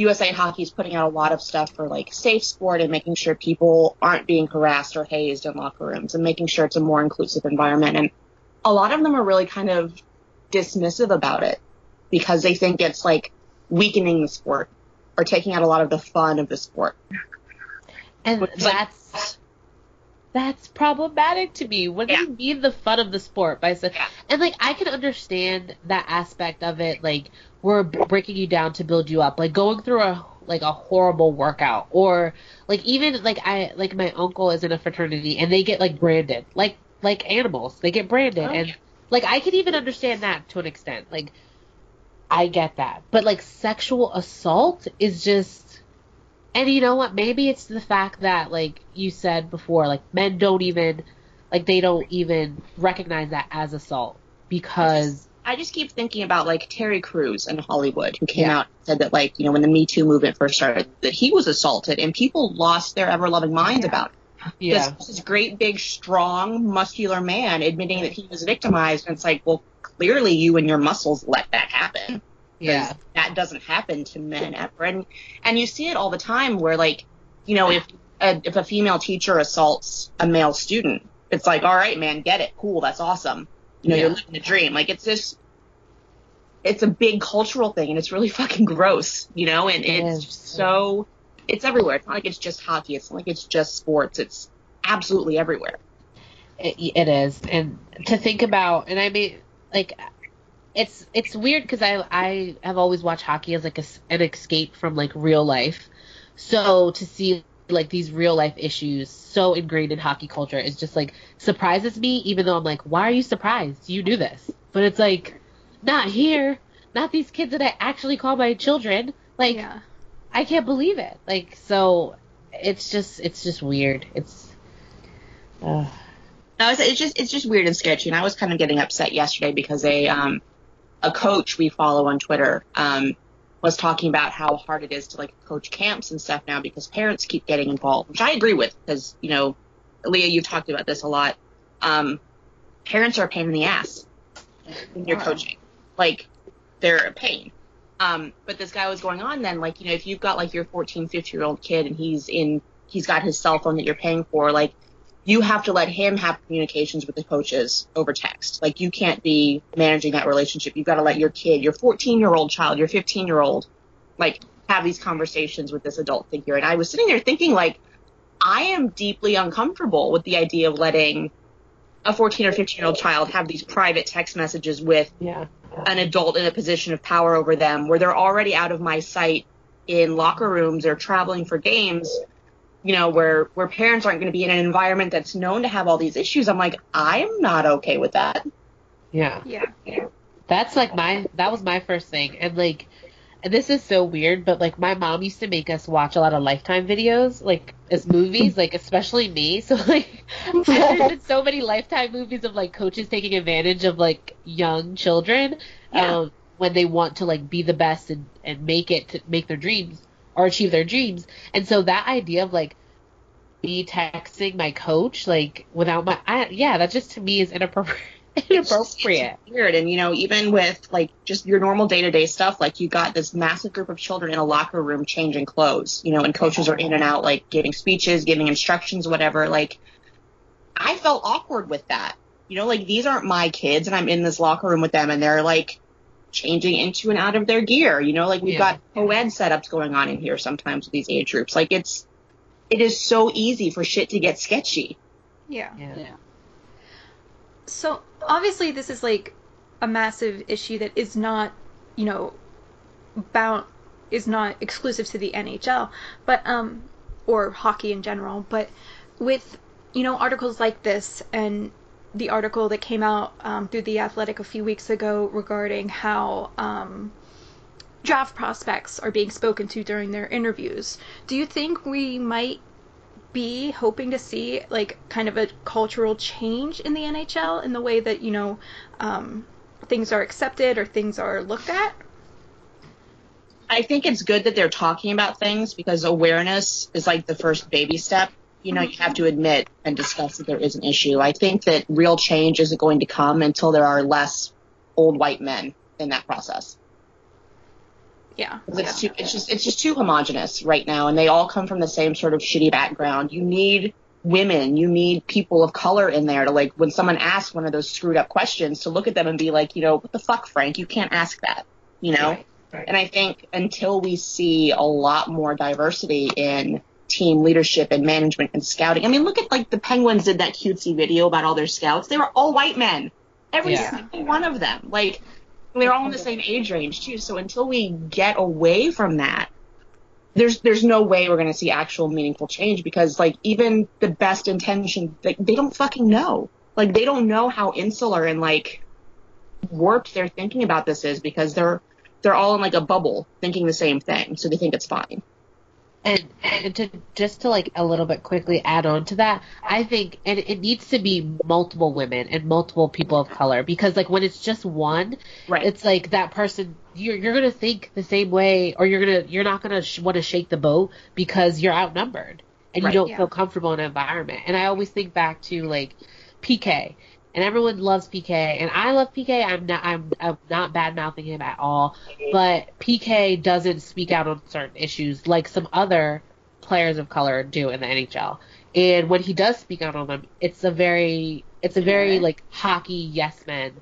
USA Hockey is putting out a lot of stuff for like safe sport and making sure people aren't being harassed or hazed in locker rooms and making sure it's a more inclusive environment. And a lot of them are really kind of dismissive about it because they think it's like weakening the sport or taking out a lot of the fun of the sport. And Which, like- that's that's problematic to me. What do Yeah. you mean the fun of the sport by saying Yeah. and like I can understand that aspect of it, like we're breaking you down to build you up, like going through a like a horrible workout, or like even like I like my uncle is in a fraternity and they get like branded, like like animals, they get branded, Oh, and like I can even understand that to an extent, like I get that, but like sexual assault is just and you know what? Maybe it's the fact that, like you said before, like men don't even, like they don't even recognize that as assault because I just keep thinking about like Terry Crews in Hollywood, who came Yeah. out and said that like you know when the Me Too movement first started, that he was assaulted, and people lost their ever loving minds about it. yeah, This, this great, big, strong, muscular man admitting that he was victimized, and it's like, well, clearly you and your muscles let that happen. yeah, that doesn't happen to men ever, and and you see it all the time where like, you know, if a, if a female teacher assaults a male student, it's like, all right, man, get it, cool, that's awesome. You know, Yeah. you're living the dream. Like it's this, it's a big cultural thing, and it's really [LAUGHS] fucking gross, you know, and It it's is. so, it's everywhere. It's not like it's just hockey. It's not like it's just sports. It's absolutely everywhere. it, it is. And to think about, and I mean, like, it's it's weird because I I have always watched hockey as like a an escape from like real life. So to see like these real life issues so ingrained in hockey culture is just like surprises me. Even though I'm like, why are you surprised? You do this, but it's like not here, not these kids that I actually call my children. Like yeah. I can't believe it. Like so, it's just it's just weird. It's. Uh, No, it's, it's just it's just weird and sketchy. And I was kind of getting upset yesterday because a um a coach we follow on Twitter um was talking about how hard it is to like coach camps and stuff now because parents keep getting involved, which I agree with because you know, Leah, you've talked about this a lot. Um, parents are a pain in the ass when you're coaching. Like they're a pain. Um, but this guy was going on then, like, you know, if you've got like your 14, 15 year old kid and he's in, he's got his cell phone that you're paying for, like, you have to let him have communications with the coaches over text. Like, you can't be managing that relationship. You've got to let your kid, your 14 year old child, your 15 year old, like, have these conversations with this adult figure. And I was sitting there thinking, like, I am deeply uncomfortable with the idea of letting a 14 or 15 year old child have these private text messages with yeah. an adult in a position of power over them where they're already out of my sight in locker rooms or traveling for games you know where where parents aren't going to be in an environment that's known to have all these issues i'm like i'm not okay with that Yeah. Yeah. That's like my that was my first thing. And like and this is so weird, but like my mom used to make us watch a lot of lifetime videos, like as movies, like especially me. [LAUGHS] So like there's been so many lifetime movies of like coaches taking advantage of like young children Yeah. um when they want to like be the best and, and make it to make their dreams or achieve their dreams. And so that idea of like me texting my coach like without my I, yeah, that just to me is inappropriate. [LAUGHS] inappropriate. It's weird and you know even with like just your normal day-to-day stuff like you got this massive group of children in a locker room changing clothes you know and coaches are in and out like giving speeches giving instructions whatever like i felt awkward with that you know like these aren't my kids and i'm in this locker room with them and they're like changing into and out of their gear you know like we've Yeah. got co-ed setups going on in here sometimes with these age groups like it's it is so easy for shit to get sketchy Yeah. Yeah. So obviously this is like a massive issue that is not, you know, bound is not exclusive to the NHL, but um or hockey in general, but with you know articles like this and the article that came out um, through the Athletic a few weeks ago regarding how um, draft prospects are being spoken to during their interviews. Do you think we might be hoping to see like kind of a cultural change in the NHL in the way that you know um, things are accepted or things are looked at? I think it's good that they're talking about things because awareness is like the first baby step. You know, you have to admit and discuss that there is an issue. I think that real change isn't going to come until there are less old white men in that process. Yeah. It's, too, it's just it's just too homogenous right now, and they all come from the same sort of shitty background. You need women, you need people of color in there to like when someone asks one of those screwed up questions to look at them and be like, you know, what the fuck, Frank? You can't ask that. You know, Right. And I think until we see a lot more diversity in team leadership and management and scouting. I mean, look at like the Penguins did that cutesy video about all their scouts. They were all white men. Every Yeah. single one of them. Like they're all in the same age range too. So until we get away from that, there's there's no way we're gonna see actual meaningful change because like even the best intention like they don't fucking know. Like they don't know how insular and like warped their thinking about this is because they're they're all in like a bubble thinking the same thing, so they think it's fine. And, and to just to like a little bit quickly add on to that, I think and it needs to be multiple women and multiple people of color because like when it's just one, Right. it's like that person you're you're gonna think the same way or you're gonna you're not gonna sh- want to shake the boat because you're outnumbered and Right. you don't Yeah. feel comfortable in an environment. And I always think back to like PK. And everyone loves PK, and I love PK. I'm not, I'm, I'm not bad mouthing him at all, but PK doesn't speak out on certain issues like some other players of color do in the NHL. And when he does speak out on them, it's a very, it's a very Yeah. like hockey yes men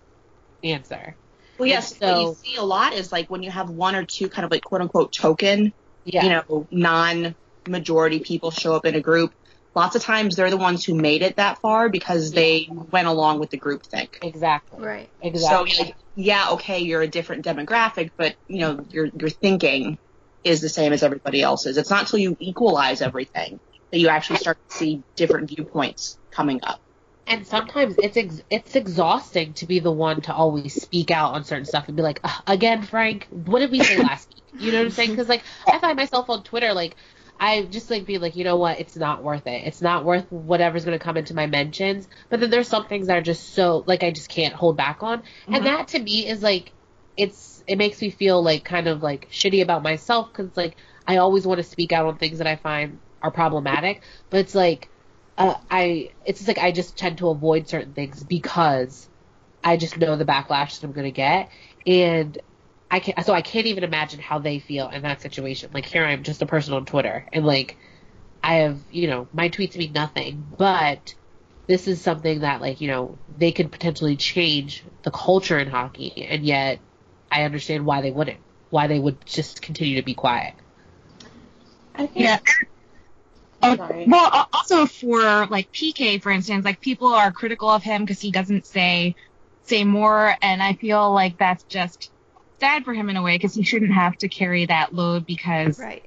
answer. Well, yes, And so- what you see a lot is like when you have one or two kind of like quote unquote token, Yeah, you know, non majority people show up in a group. Lots of times they're the ones who made it that far because they went along with the group think. exactly, Right. exactly. So like, yeah, okay, you're a different demographic, but you know, your your thinking is the same as everybody else's. It's not until you equalize everything that you actually start to see different viewpoints coming up. And sometimes it's ex- it's exhausting to be the one to always speak out on certain stuff and be like, again, Frank, what did we say last week? You know what I'm saying? Because like I find myself on Twitter like I just like be like, you know what? It's not worth it. It's not worth whatever's going to come into my mentions. But then there's some things that are just so like I just can't hold back on, Mhm. and that to me is like it's it makes me feel like kind of like shitty about myself because like I always want to speak out on things that I find are problematic, but it's like uh, I it's just like I just tend to avoid certain things because I just know the backlash that I'm gonna get, and I can so I can't even imagine how they feel in that situation. Like here I am, just a person on Twitter, and like I have you know my tweets mean nothing, but this is something that like you know they could potentially change the culture in hockey, and yet I understand why they wouldn't, why they would just continue to be quiet. I think. Yeah. Oh, Sorry. well, uh, also for like PK, for instance, like people are critical of him because he doesn't say say more, and I feel like that's just sad for him in a way because he shouldn't have to carry that load because Right.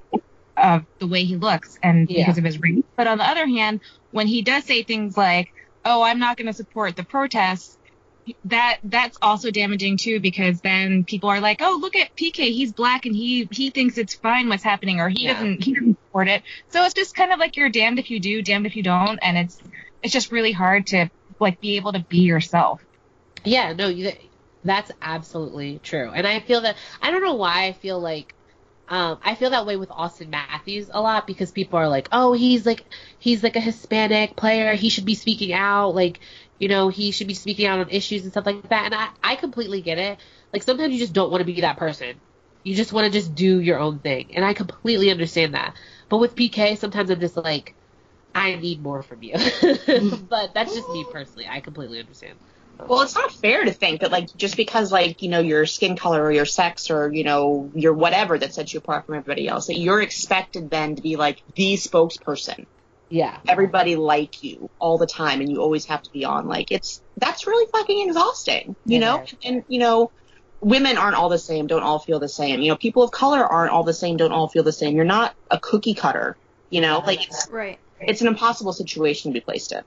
of the way he looks and Yeah. because of his race. But on the other hand, when he does say things like, "Oh, I'm not going to support the protests," that that's also damaging too because then people are like, "Oh, look at PK, he's black and he he thinks it's fine what's happening or he Yeah. doesn't he doesn't support it." So it's just kind of like you're damned if you do, damned if you don't, and it's it's just really hard to like be able to be yourself. Yeah, no, you, that's absolutely true. And I feel that I don't know why I feel like um, I feel that way with Auston Matthews a lot because people are like, "Oh, he's like he's like a Hispanic player. He should be speaking out. Like, you know, he should be speaking out on issues and stuff like that." And I I completely get it. Like sometimes you just don't want to be that person. You just want to just do your own thing, and I completely understand that. But with PK, sometimes I'm just like, I need more from you. [LAUGHS] but that's just me [LAUGHS] personally. I completely understand. Well, it's not fair to think that like just because like you know your skin color or your sex or you know your whatever that sets you apart from everybody else that you're expected then to be like the spokesperson. Yeah. Everybody like you all the time, and you always have to be on. Like it's that's really fucking exhausting, you It know. And you know, women aren't all the same. Don't all feel the same. You know, people of color aren't all the same. Don't all feel the same. You're not a cookie cutter. You know, like it's Right. it's an impossible situation to be placed in.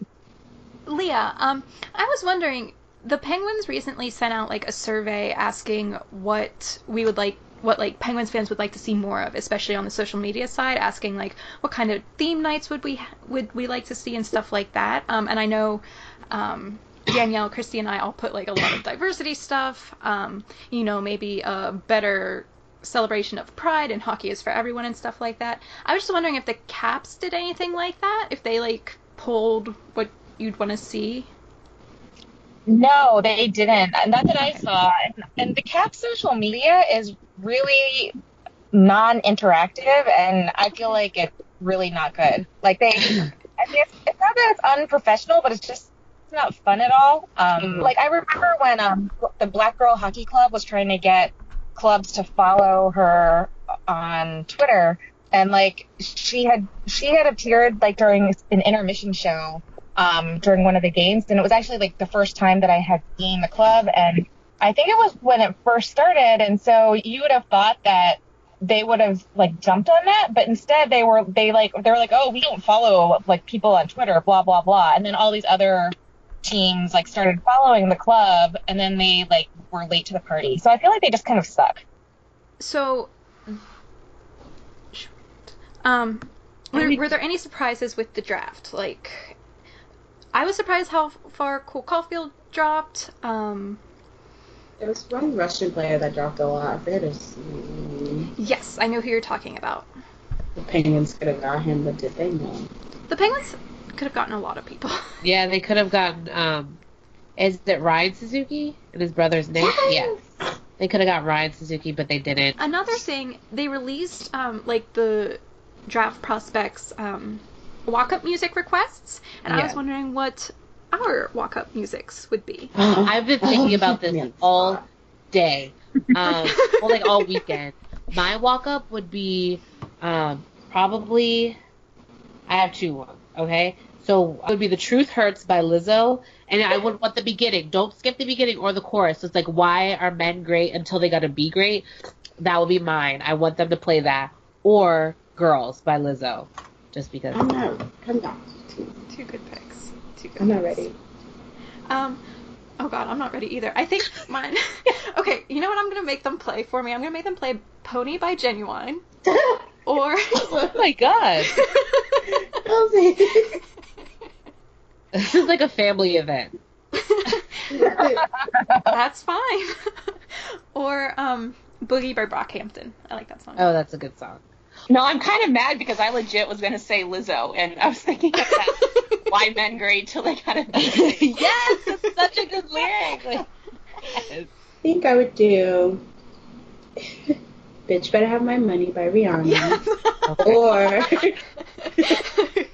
Leah, um, I was wondering, the Penguins recently sent out like a survey asking what we would like, what like Penguins fans would like to see more of, especially on the social media side, asking like what kind of theme nights would we would we like to see and stuff like that. Um, and I know, um, Danielle, Christy, and I all put like a lot of diversity stuff. Um, you know, maybe a better celebration of pride and hockey is for everyone and stuff like that. I was just wondering if the Caps did anything like that, if they like pulled what you'd want to see. No, they didn't. Not that I saw. And, and the Cap social media is really non-interactive, and I feel like it's really not good. Like they, I mean, it's, it's not that it's unprofessional, but it's just it's not fun at all. Um, Mhm. Like I remember when um the Black Girl Hockey Club was trying to get clubs to follow her on Twitter, and like she had she had appeared like during an intermission show um, during one of the games, and it was actually like the first time that I had seen the club, and I think it was when it first started, and so you would have thought that they would have like jumped on that, but instead they were they like they were like, oh, we don't follow like people on Twitter, blah blah blah, and then all these other teams like started following the club, and then they like were late to the party. So I feel like they just kind of suck. So, um, were, were there any surprises with the draft? Like, I was surprised how far Cole Caufield dropped. Um, There was one Russian player that dropped a lot. I forget his name. yes, I know who you're talking about. The Penguins could have got him, but did they know? The Penguins could have gotten a lot of people. [LAUGHS] Yeah, they could have gotten. Um, is it Ryan Suzuki and his brother's Nick? Yeah, they could have got Ryan Suzuki, but they didn't. Another thing, they released um, like the draft prospects um, walk-up music requests, and I was wondering what our walk-up musics would be. [GASPS] I've been thinking [LAUGHS] about this all day. Um, [LAUGHS] well, like all weekend. My walk up would be um, probably. I have two ones, okay? So it would be The Truth Hurts by Lizzo, and I would want the beginning. Don't skip the beginning or the chorus. It's like, why are men great until they gotta be great? That would be mine. I want them to play that. Or Girls by Lizzo, just because. I'm not. I'm not. Two good picks. Two good I'm not ready. Um, oh god, I'm not ready either. I think mine. [LAUGHS] okay, you know what I'm gonna make them play for me? I'm gonna make them play "Pony" by Ginuwine, [LAUGHS] or. Oh my god. [LAUGHS] This is like a family event. That's fine. or um, "Boogie" by Brockhampton. I like that song. Oh, that's a good song. No, I'm kind of mad because I legit was gonna say Lizzo, and I was thinking of that. [LAUGHS] Why men great till they gotta [LAUGHS] be. yes, that's such a good [LAUGHS] lyric. Like, yes. I think I would do Bitch Better Have My Money by Rihanna. Or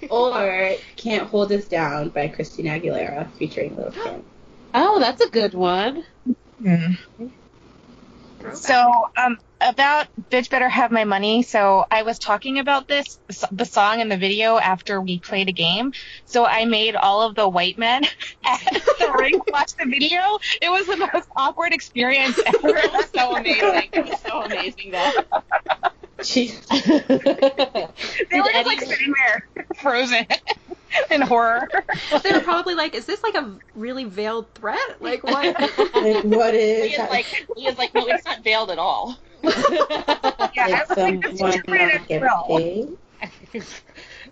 or Can't Hold Us Down by Christina Aguilera featuring Lil Kim. Oh, that's a good one. Mm. So, um, about Bitch Better Have My Money. So, I was talking about this, the song and the video after we played a game. So, I made all of the white men [LAUGHS] at the ring [LAUGHS] watch the video. It was the most awkward experience ever. It was so amazing. It was so amazing though. [LAUGHS] Jesus. [LAUGHS] They were just like sitting there, [LAUGHS] frozen [LAUGHS] in horror. they were probably like, "Is this like a really veiled threat? Like what?" like, what is He is like, he is like, no, it's not veiled at all. Yeah, I was like, this is pretty not get thrill. paid?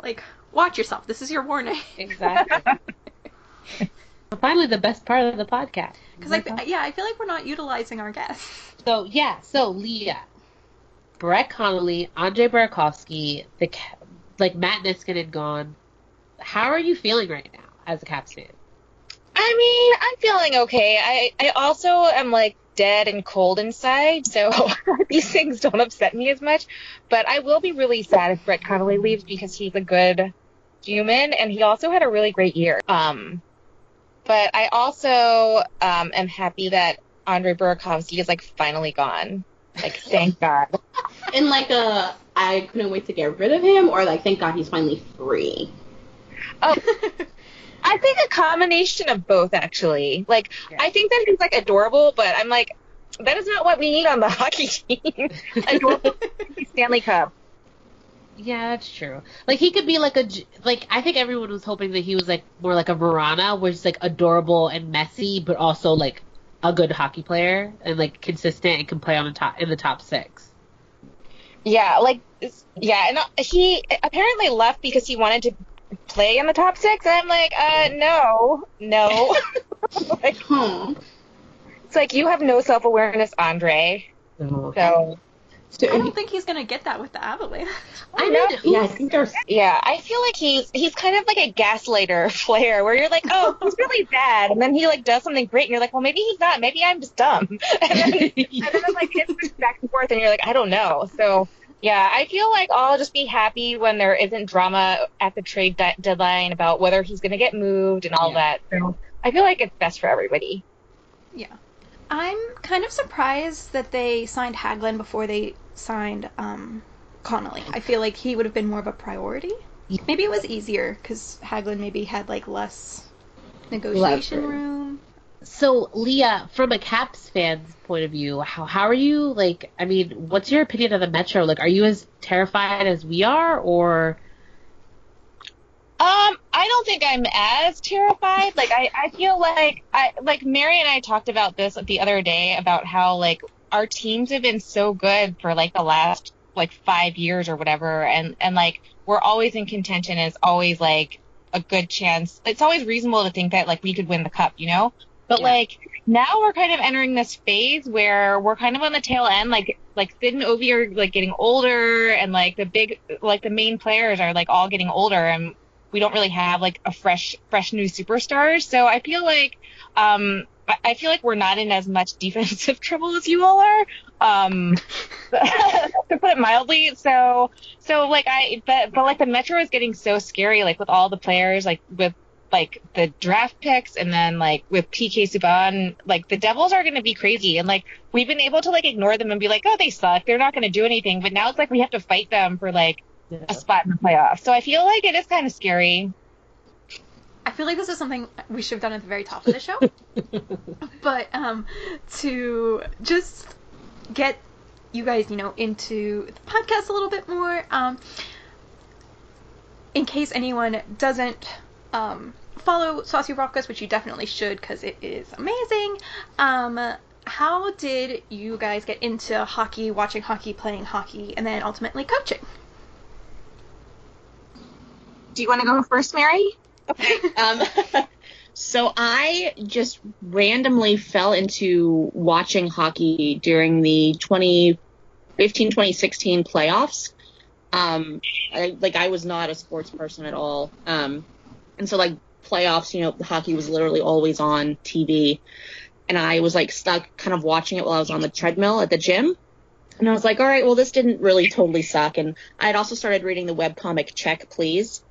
like, watch yourself. This is your warning. exactly. Finally, the best part of the podcast. Because I, yeah, I feel like we're not utilizing our guests. So yeah, so Leah, Brett Connolly, Andre Burakovsky, the like Matt Niskanen gone. How are you feeling right now as a Caps fan? I mean, I'm feeling okay. I, I also am like dead and cold inside, so [LAUGHS] these things don't upset me as much. But I will be really sad if Brett Connolly leaves because he's a good human and he also had a really great year. Um, but I also um, am happy that Andre Burakovsky is like finally gone. Like, thank God. In like a, I couldn't wait to get rid of him, or like, thank God he's finally free. Oh, [LAUGHS] I think a combination of both, actually. Like, Yeah. I think that he's like adorable, but I'm like, that is not what we need on the [LAUGHS] hockey team. adorable Stanley Cup. Yeah, that's true. Like he could be like a like I think everyone was hoping that he was like more like a Vrana, which is like adorable and messy, but also like a good hockey player and like consistent and can play on the top in the top six. Yeah, like, yeah, and uh, he apparently left because he wanted to play in the top six. And I'm like, uh, no, no. [LAUGHS] [LAUGHS] like, Hmm. it's like you have no self awareness, Andre. So I don't think he's gonna get that with the Avalanche. [LAUGHS] I know. know. yeah, I think there's [LAUGHS] yeah, I feel like he's he's kind of like a gaslighter [LAUGHS] player, where you're like, oh, he's really bad, and then he like does something great, and you're like, well, maybe he's not. Maybe I'm just dumb. And then, and then it like gets pushed back and forth, and you're like, I don't know. So yeah, I feel like I'll just be happy when there isn't drama at the trade de- deadline about whether he's going to get moved and all Yeah. that. So I feel like it's best for everybody. Yeah. I'm kind of surprised that they signed Hagelin before they signed um, Connolly. I feel like he would have been more of a priority. Maybe it was easier because Hagelin maybe had like less negotiation Leverage. room. So, Leah, from a Caps fan's point of view, how how are you? Like, I mean, what's your opinion of the Metro? Like, are you as terrified as we are, or Um, I don't think I'm as terrified. Like I, I feel like I like Mary and I talked about this the other day about how like our teams have been so good for like the last like five years or whatever and and like we're always in contention and it's always like a good chance it's always reasonable to think that like we could win the cup, you know? But Yeah. like now we're kind of entering this phase where we're kind of on the tail end, like like Sid and Ovi are like getting older and like the big like the main players are like all getting older and we don't really have like a fresh fresh new superstars. So I feel like um I- I feel like we're not in as much [LAUGHS] defensive trouble as you all are. Um [LAUGHS] to put it mildly. So so like I but but like the Metro is getting so scary like with all the players like with like the draft picks and then like with PK Subban, like the Devils are going to be crazy. And like we've been able to like ignore them and be like, oh, they suck. They're not going to do anything. But now it's like we have to fight them for like a spot in the playoffs. So I feel like it is kind of scary. I feel like this is something we should have done at the very top of the show. [LAUGHS] but um, to just get you guys, you know, into the podcast a little bit more, um, in case anyone doesn't um, follow Saucy Rockets, which you definitely should because it is amazing. Um, how did you guys get into hockey, watching hockey, playing hockey, and then ultimately coaching? Do you want to go first, Mary? [LAUGHS] Um, so I just randomly fell into watching hockey during the 2015-2016 playoffs. Um, I, like I was not a sports person at all. Um, and so like playoffs, you know, hockey was literally always on TV. And I was like stuck kind of watching it while I was on the treadmill at the gym. And I was like, all right, well, this didn't really totally suck. And I had also started reading the webcomic Check Please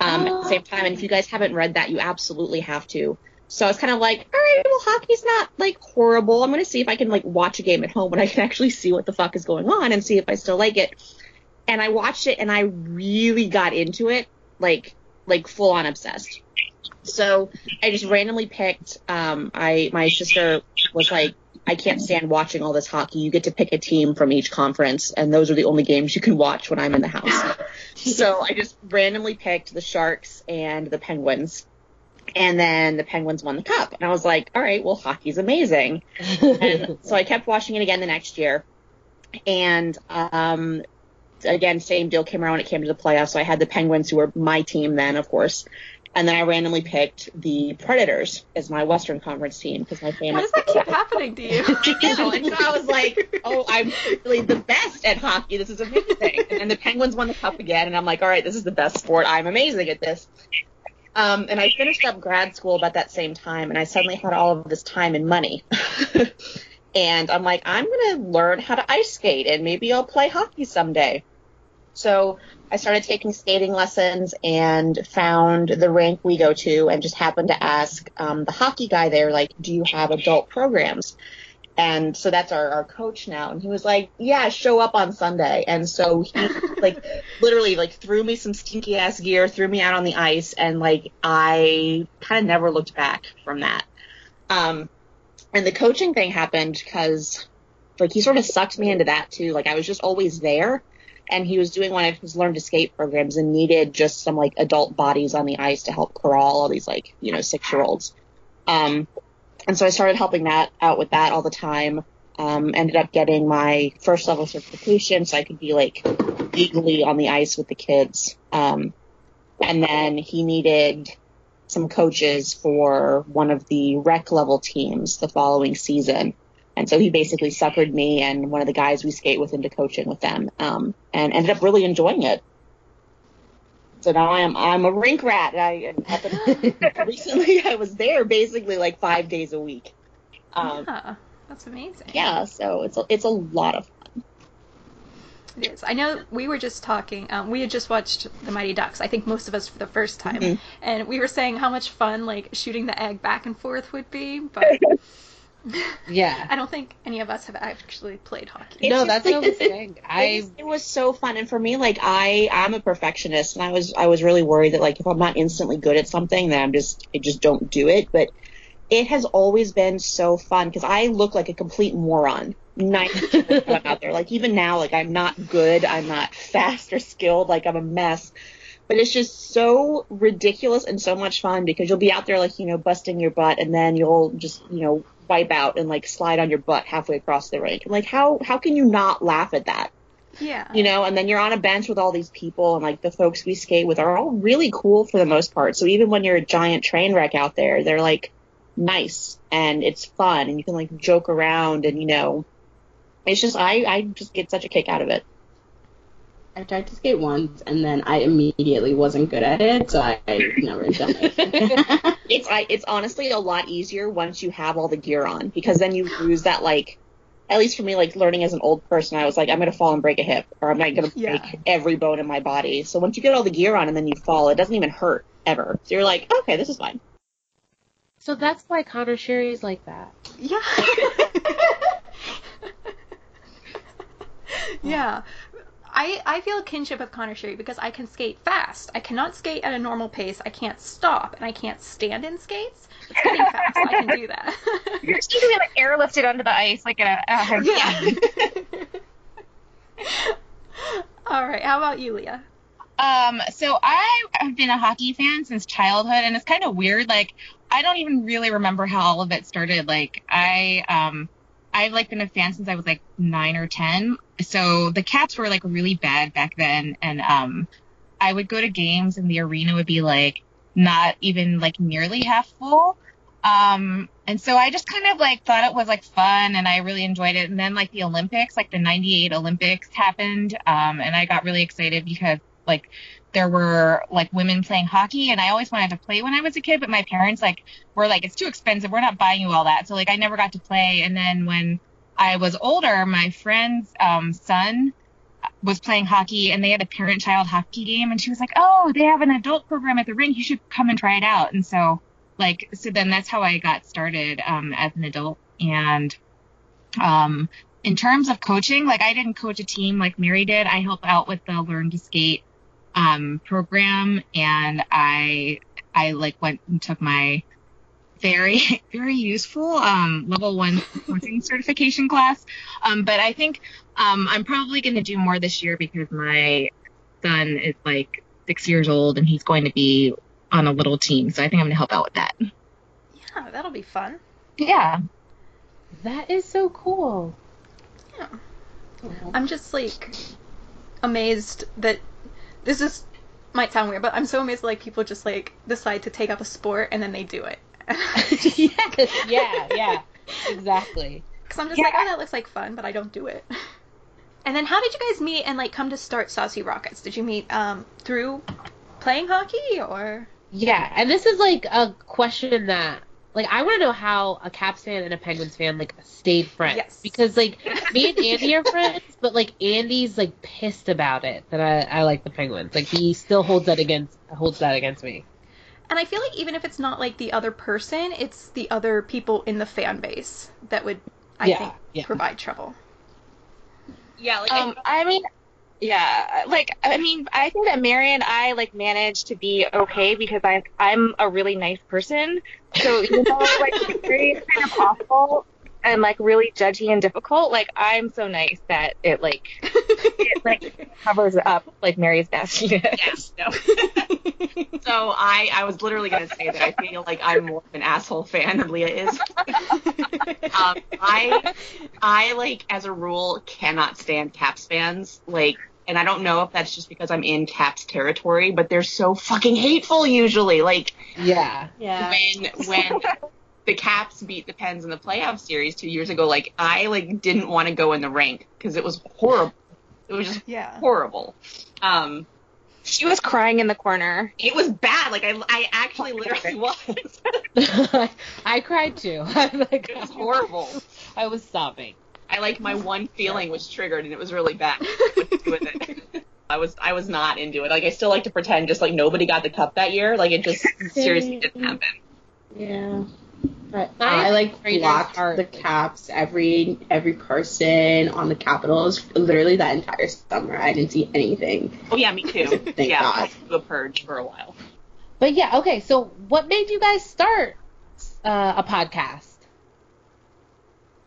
um, at the same time. And if you guys haven't read that, you absolutely have to. So I was kind of like, all right, well, hockey's not like horrible. I'm going to see if I can like watch a game at home when I can actually see what the fuck is going on and see if I still like it. And I watched it and I really got into it, like, like full on obsessed. So I just randomly picked, um, I, my sister was like, I can't stand watching all this hockey. You get to pick a team from each conference, and those are the only games you can watch when I'm in the house. [LAUGHS] so I just randomly picked the Sharks and the Penguins. And then the Penguins won the cup. And I was like, all right, well, hockey's amazing. And [LAUGHS] so I kept watching it again the next year. And um, again, same deal came around when it came to the playoffs. So I had the Penguins, who were my team then, of course. And then I randomly picked the Predators as my Western Conference team because my family. Why does that keep [LAUGHS] happening to you? I know. And so I was like, oh, I'm really the best at hockey. This is amazing. And then the Penguins won the cup again, and I'm like, all right, this is the best sport. I'm amazing at this. Um, and I finished up grad school about that same time, and I suddenly had all of this time and money. [LAUGHS] and I'm like, I'm going to learn how to ice skate, and maybe I'll play hockey someday. So I started taking skating lessons and found the rink we go to and just happened to ask um, the hockey guy there, like, do you have adult programs? And so that's our, our coach now. And he was like, yeah, show up on Sunday. And so he [LAUGHS] like literally like threw me some stinky ass gear, threw me out on the ice. And like, I kind of never looked back from that. Um, and the coaching thing happened because like he sort of sucked me into that too. Like I was just always there and he was doing one of his learn to skate programs and needed just some like adult bodies on the ice to help corral all these like, you know, six year olds. Um, and so I started helping that out with that all the time. Um, ended up getting my first level certification so I could be like legally on the ice with the kids. Um, and then he needed some coaches for one of the rec level teams the following season. And so he basically suckered me and one of the guys we skate with into coaching with them, um, and ended up really enjoying it. So now I'm I'm a rink rat. I [LAUGHS] recently I was there basically like five days a week. Um, yeah, that's amazing. yeah, so it's a, it's a lot of fun. It is. I know we were just talking. Um, we had just watched The Mighty Ducks. I think most of us for the first time, Mhm. and we were saying how much fun like shooting the egg back and forth would be. But [LAUGHS] [LAUGHS] Yeah. I don't think any of us have actually played hockey. It's no, just that's like what I was saying. It I was, it was so fun, and for me, like I, I'm a perfectionist, and I was, I was really worried that like if I'm not instantly good at something, then I'm just, I just don't do it. But it has always been so fun because I look like a complete moron. Ninety I'm out there. Like even now, like I'm not good, I'm not fast or skilled, like I'm a mess. But it's just so ridiculous and so much fun because you'll be out there like you know busting your butt, and then you'll just you know wipe out and like slide on your butt halfway across the rink. Like how how can you not laugh at that? Yeah. you know, and then you're on a bench with all these people, and like the folks we skate with are all really cool for the most part. So even when you're a giant train wreck out there, they're like nice and it's fun, and you can like joke around, and you know, it's just I I just get such a kick out of it. I tried to skate once and then I immediately wasn't good at it, so I, I never done it. [LAUGHS] It's I it's honestly a lot easier once you have all the gear on because then you lose that like. At least for me, like learning as an old person, I was like, I'm gonna fall and break a hip, or I'm not gonna break every bone in my body. So once you get all the gear on and then you fall, it doesn't even hurt ever. So you're like, okay, this is fine. so that's why Connor Sheary is like that. Yeah. [LAUGHS] [LAUGHS] yeah. I, I feel a kinship with Connor Sheary because I can skate fast. I cannot skate at a normal pace. I can't stop, and I can't stand in skates. But [LAUGHS] skating fast, I can do that. You're just be like airlifted onto the ice like a, a yeah. [LAUGHS] All right. How about you, Leah? Um, so I have been a hockey fan since childhood, and it's kind of weird. Like, I don't even really remember how all of it started. Like, I um, I've like been a fan since I was like nine or ten. So the Caps were like really bad back then, and um, I would go to games, and the arena would be like not even like nearly half full. Um, and so I just kind of like thought it was like fun and I really enjoyed it. And then like the Olympics, like the 98 Olympics happened. Um, and I got really excited because like there were like women playing hockey and I always wanted to play when I was a kid, but my parents like were like, it's too expensive. We're not buying you all that. So like I never got to play. And then when I was older, my friend's um, son was playing hockey and they had a parent child hockey game and she was like, Oh, they have an adult program at the rink. You should come and try it out. And so like so then that's how I got started um, as an adult. And um, in terms of coaching, like I didn't coach a team like Mary did. I helped out with the Learn to Skate um, program, and I I like went and took my very [LAUGHS] very useful um, level one coaching certification class. Um, but I think um, I'm probably going to do more this year because my son is like six years old and he's going to be on a little team. So I think I'm going to help out with that. Yeah, that'll be fun. Yeah. That is so cool. Yeah. I'm just like amazed that this is might sound weird, but I'm so amazed like people just like decide to take up a sport and then they do it. yes, [LAUGHS] [LAUGHS] yeah, yeah, exactly. Because I'm just like, oh, that looks like fun, but I don't do it. [LAUGHS] And then how did you guys meet and like come to start Saucy Rockets? Did you meet um through playing hockey or? Yeah, and this is like a question that like I want to know how a Caps fan and a Penguins fan like stayed friends Yes. because like me and Andy are friends, but like Andy's like pissed about it that I, I like the Penguins. Like he still holds that against holds that against me. And I feel like even if it's not like the other person, it's the other people in the fan base that would, I Yeah, think, yeah. provide trouble. Yeah, like Um, I mean, yeah, like I mean, I think that Mary and I like managed to be okay because I I'm a really nice person. So you know like [LAUGHS] Mary is kind of awful and like really judgy and difficult, like I'm so nice that it like it like [LAUGHS] covers up like Mary's nastiness. yes, no. [LAUGHS] so I, I was literally gonna say that I feel like I'm more of an asshole fan than Leah is. Um, I, I like as a rule cannot stand Caps fans. Like, and I don't know if that's just because I'm in Caps territory, but they're so fucking hateful usually. Like Yeah. Yeah. when when the Caps beat the Pens in the playoff series two years ago, like I like didn't want to go in the rink because it was horrible. It was just yeah. horrible. Um, She was crying in the corner. it was bad. Like I, I actually [LAUGHS] literally [LAUGHS] was. [LAUGHS] I cried too. I'm like, It was horrible. I was sobbing. I like my one feeling was triggered and it was really bad. What to do with it? I was I was not into it. Like I still like to pretend just like nobody got the cup that year. Like it just seriously didn't happen. Yeah. But My I like blocked the caps every every person on the Capitals literally that entire summer. I didn't see anything. Oh yeah, me too. [LAUGHS] Thank yeah, God. I had to do a purge for a while. But yeah, okay. So what made you guys start uh, a podcast?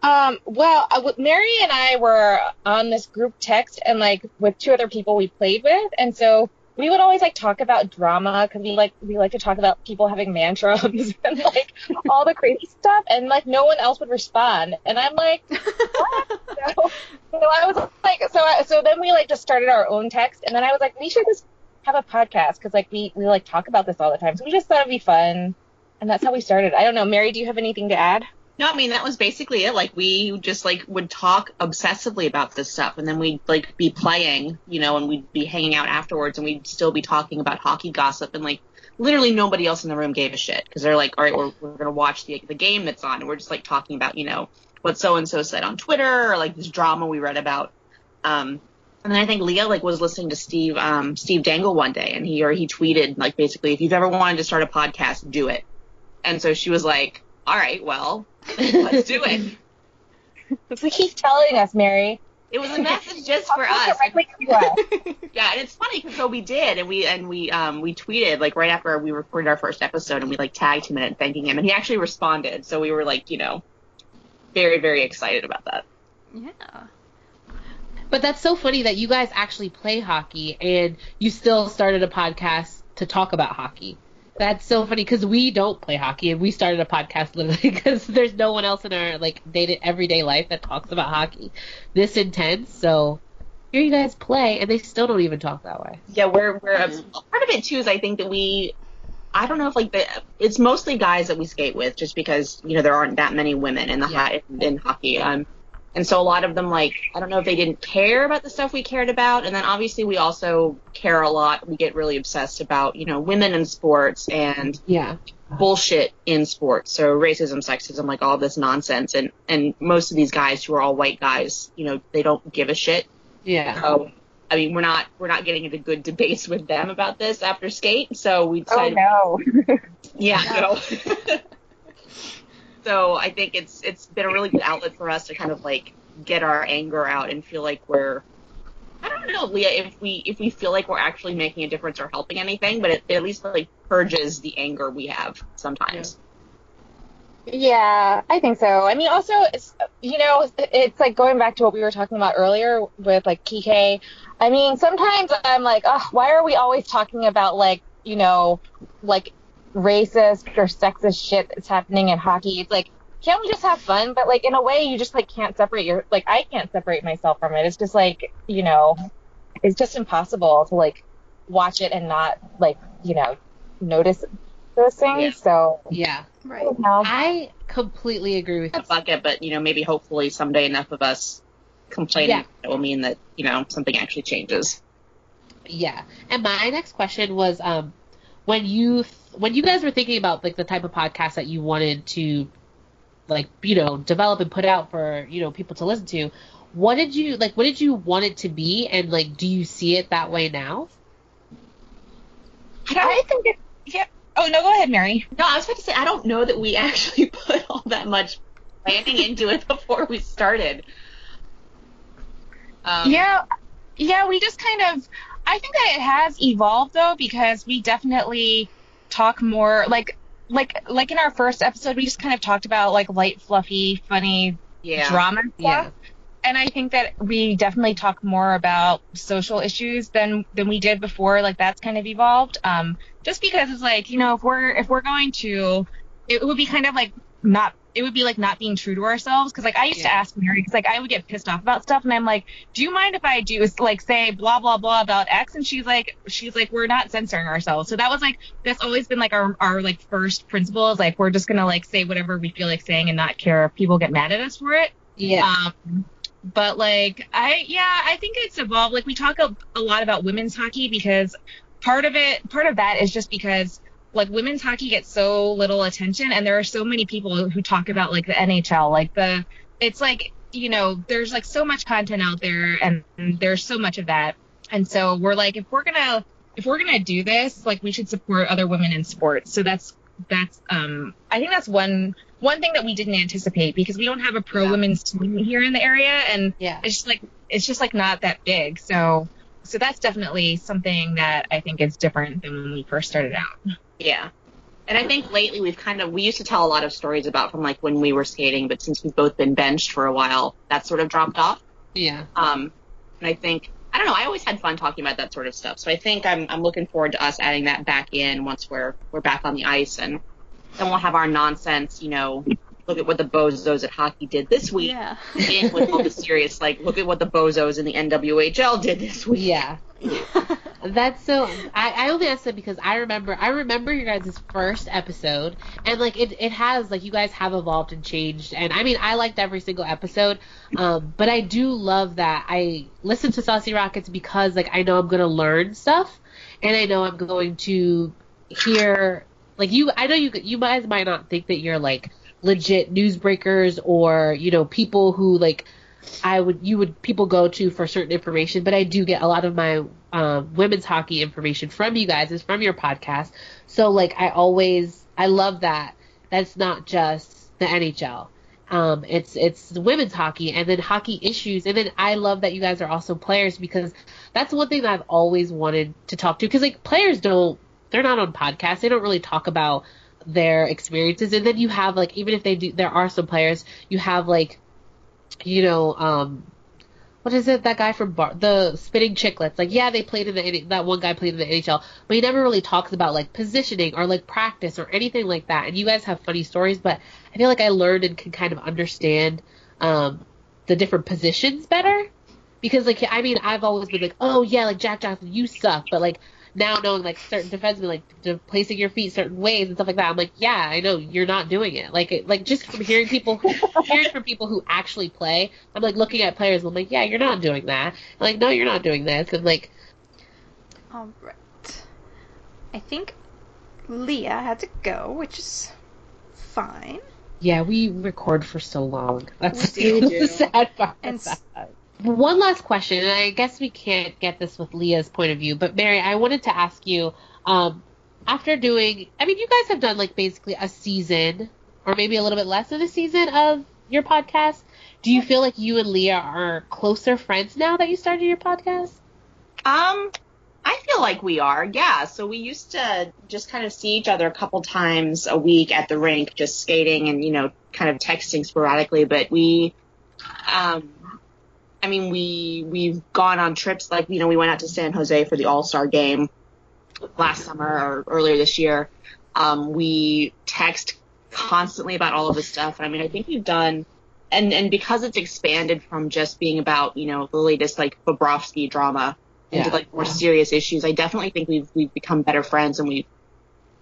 Um, well, I Mary and I were on this group text and like with two other people we played with, and so we would always like talk about drama because we like we like to talk about people having mantrums [LAUGHS] and like all the crazy stuff, and like no one else would respond, and I'm like, what? [LAUGHS] so, so I was like, so I, so then we like just started our own text, and then I was like, we should just have a podcast because like we we like talk about this all the time, so we just thought it'd be fun, and that's how we started. I don't know, Mary, do you have anything to add? No, I mean that was basically it. Like we just like would talk obsessively about this stuff, and then we'd like be playing, you know, and we'd be hanging out afterwards, and we'd still be talking about hockey gossip, and like literally nobody else in the room gave a shit because they're like, all right, we're we're gonna watch the the game that's on, and we're just like talking about, you know, what so and so said on Twitter or like this drama we read about. Um, and then I think Leah like was listening to Steve um Steve Dangle one day, and he or he tweeted like basically, if you've ever wanted to start a podcast, do it. And so she was like, all right, well, [LAUGHS] let's do it. That's what he's telling us, Mary. It was a message just for us. us. Yeah, and it's funny because so we did, and we and we um we tweeted like right after we recorded our first episode, and we like tagged him in it, thanking him, and he actually responded. So we were like, you know, very very excited about that. yeah. But that's so funny that you guys actually play hockey and you still started a podcast to talk about hockey. That's so funny because we don't play hockey and we started a podcast literally [LAUGHS] because there's no one else in our like day to everyday life that talks about hockey this intense. So here you guys play and they still don't even talk that way. Yeah, we're we're part of it too is I think that we. I don't know if like the it's mostly guys that we skate with just because you know there aren't that many women in the Yeah. ho- in, in hockey um and so a lot of them like I don't know if they didn't care about the stuff we cared about and then obviously we also care a lot we get really obsessed about you know women in sports and Yeah. bullshit in sports so racism sexism like all this nonsense and and most of these guys who are all white guys you know they don't give a shit Yeah. so I mean we're not we're not getting into good debates with them about this after skate so we decided. Oh decided no. [LAUGHS] yeah. [LAUGHS] So, [LAUGHS] so I think it's it's been a really good outlet for us to kind of like get our anger out and feel like we're I don't know, Leah, if we if we feel like we're actually making a difference or helping anything, but it, it at least like purges the anger we have sometimes. Yeah, I think so. I mean, also, you know, it's like going back to what we were talking about earlier with like Kike. I mean, sometimes I'm like, oh, why are we always talking about like, you know, like racist or sexist shit that's happening in hockey? It's like, can't we just have fun? But like in a way, you just like can't separate your like I can't separate myself from it. It's just like, you know, it's just impossible to like watch it and not like, you know, notice those things. Yeah. So, Yeah. Right. you know. I completely agree with A you. bucket, but you know, maybe hopefully someday enough of us complaining Yeah. it will mean that, you know, something actually changes. Yeah. And my next question was um when you when you guys were thinking about like the type of podcast that you wanted to like you know develop and put out for you know people to listen to what did you like what did you want it to be and like do you see it that way now I think it. Yeah. Oh no, go ahead, Mary. No, I was about to say I don't know that we [LAUGHS] actually put all that much planning into it [LAUGHS] before we started. Um, yeah, yeah. We just kind of. I think that it has evolved though because we definitely talk more like like like in our first episode we just kind of talked about like light, fluffy, funny yeah. drama stuff. Yeah. And I think that we definitely talk more about social issues than than we did before. Like that's kind of evolved. Um, just because it's like you know if we're if we're going to, it would be kind of like not. It would be like not being true to ourselves because like I used to ask Mary because like I would get pissed off about stuff and I'm like, do you mind if I do like say blah blah blah about X and she's like she's like we're not censoring ourselves. So that was like that's always been like our our like first principle is like we're just gonna like say whatever we feel like saying and not care if people get mad at us for it. yeah Um, but like I yeah, I think it's evolved. Like we talk a, a lot about women's hockey because part of it, part of that is just because like women's hockey gets so little attention, and there are so many people who talk about like the NHL, like the it's like you know there's like so much content out there, and, there's so much of that, and so we're like if we're gonna if we're gonna do this, like we should support other women in sports. So that's that's um I think that's one one thing that we didn't anticipate because we don't have a pro Yeah. women's team here in the area, and Yeah. it's just like it's just like not that big. So so that's definitely something that I think is different than when we first started out. Yeah. And I think lately we've kind of we used to tell a lot of stories about from like when we were skating, but since we've both been benched for a while, that sort of dropped off. Yeah. Um, and I think I don't know. I always had fun talking about that sort of stuff. So I think I'm I'm looking forward to us adding that back in once we're we're back on the ice, and then we'll have our nonsense. You know, look at what the bozos at hockey did this week. Yeah. In with all the serious, like look at what the bozos in the NWHL did this week. Yeah. [LAUGHS] That's so. I, I only asked that because I remember. I remember your guys' first episode, and like it, it has like you guys have evolved and changed. And I mean, I liked every single episode, um, but I do love that I listen to Saucy Rockets because like I know I'm gonna learn stuff, and I know I'm going to hear like you. I know you. You guys might not think that you're like legit newsbreakers or you know people who like I would you would people go to for certain information, but I do get a lot of my um, women's hockey information from you guys, is from your podcast. So like I always I love that. That's not just the NHL. Um, it's it's women's hockey and then hockey issues, and then I love that you guys are also players because that's one thing that I've always wanted to talk to because like players don't they're not on podcasts, they don't really talk about their experiences, and then you have like even if they do, there are some players you have like you know, um, what is it? That guy from Bar- the Spittin' Chiclets. Like, yeah, they played in the that one guy played in the NHL, but he never really talks about like positioning or like practice or anything like that. And you guys have funny stories, but I feel like I learned and can kind of understand um, the different positions better because like I mean I've always been like, oh yeah, like Jack Johnson, you suck, but like now knowing like certain defensemen like de- placing your feet certain ways and stuff like that, I'm like, yeah, I know you're not doing it. Like, it, like just from hearing people, [LAUGHS] hearing from people who actually play, I'm like looking at players, And I'm like, yeah, you're not doing that. I'm like, no, you're not doing this, and like, All right. I think Leah had to go, which is fine. yeah, we record for so long. That's We [LAUGHS] do, the sad part. And. One last question, and I guess we can't get this with Leah's point of view, but Mary, I wanted to ask you, um, after doing, I mean, you guys have done like basically a season, or maybe a little bit less than a season of your podcast. Do you feel like you and Leah are closer friends now that you started your podcast? Um, I feel like we are, yeah. So we used to just kind of see each other a couple times a week at the rink, just skating and, you know, kind of texting sporadically. But we, um, I mean, we, we've gone on trips, like, you know, we went out to San Jose for the All-Star game last summer or earlier this year. Um, we text constantly about all of this stuff. And I mean, I think we've done, and, and because it's expanded from just being about, you know, the latest like Bobrovsky drama into Yeah. like more serious issues. I definitely think we've we've become better friends and we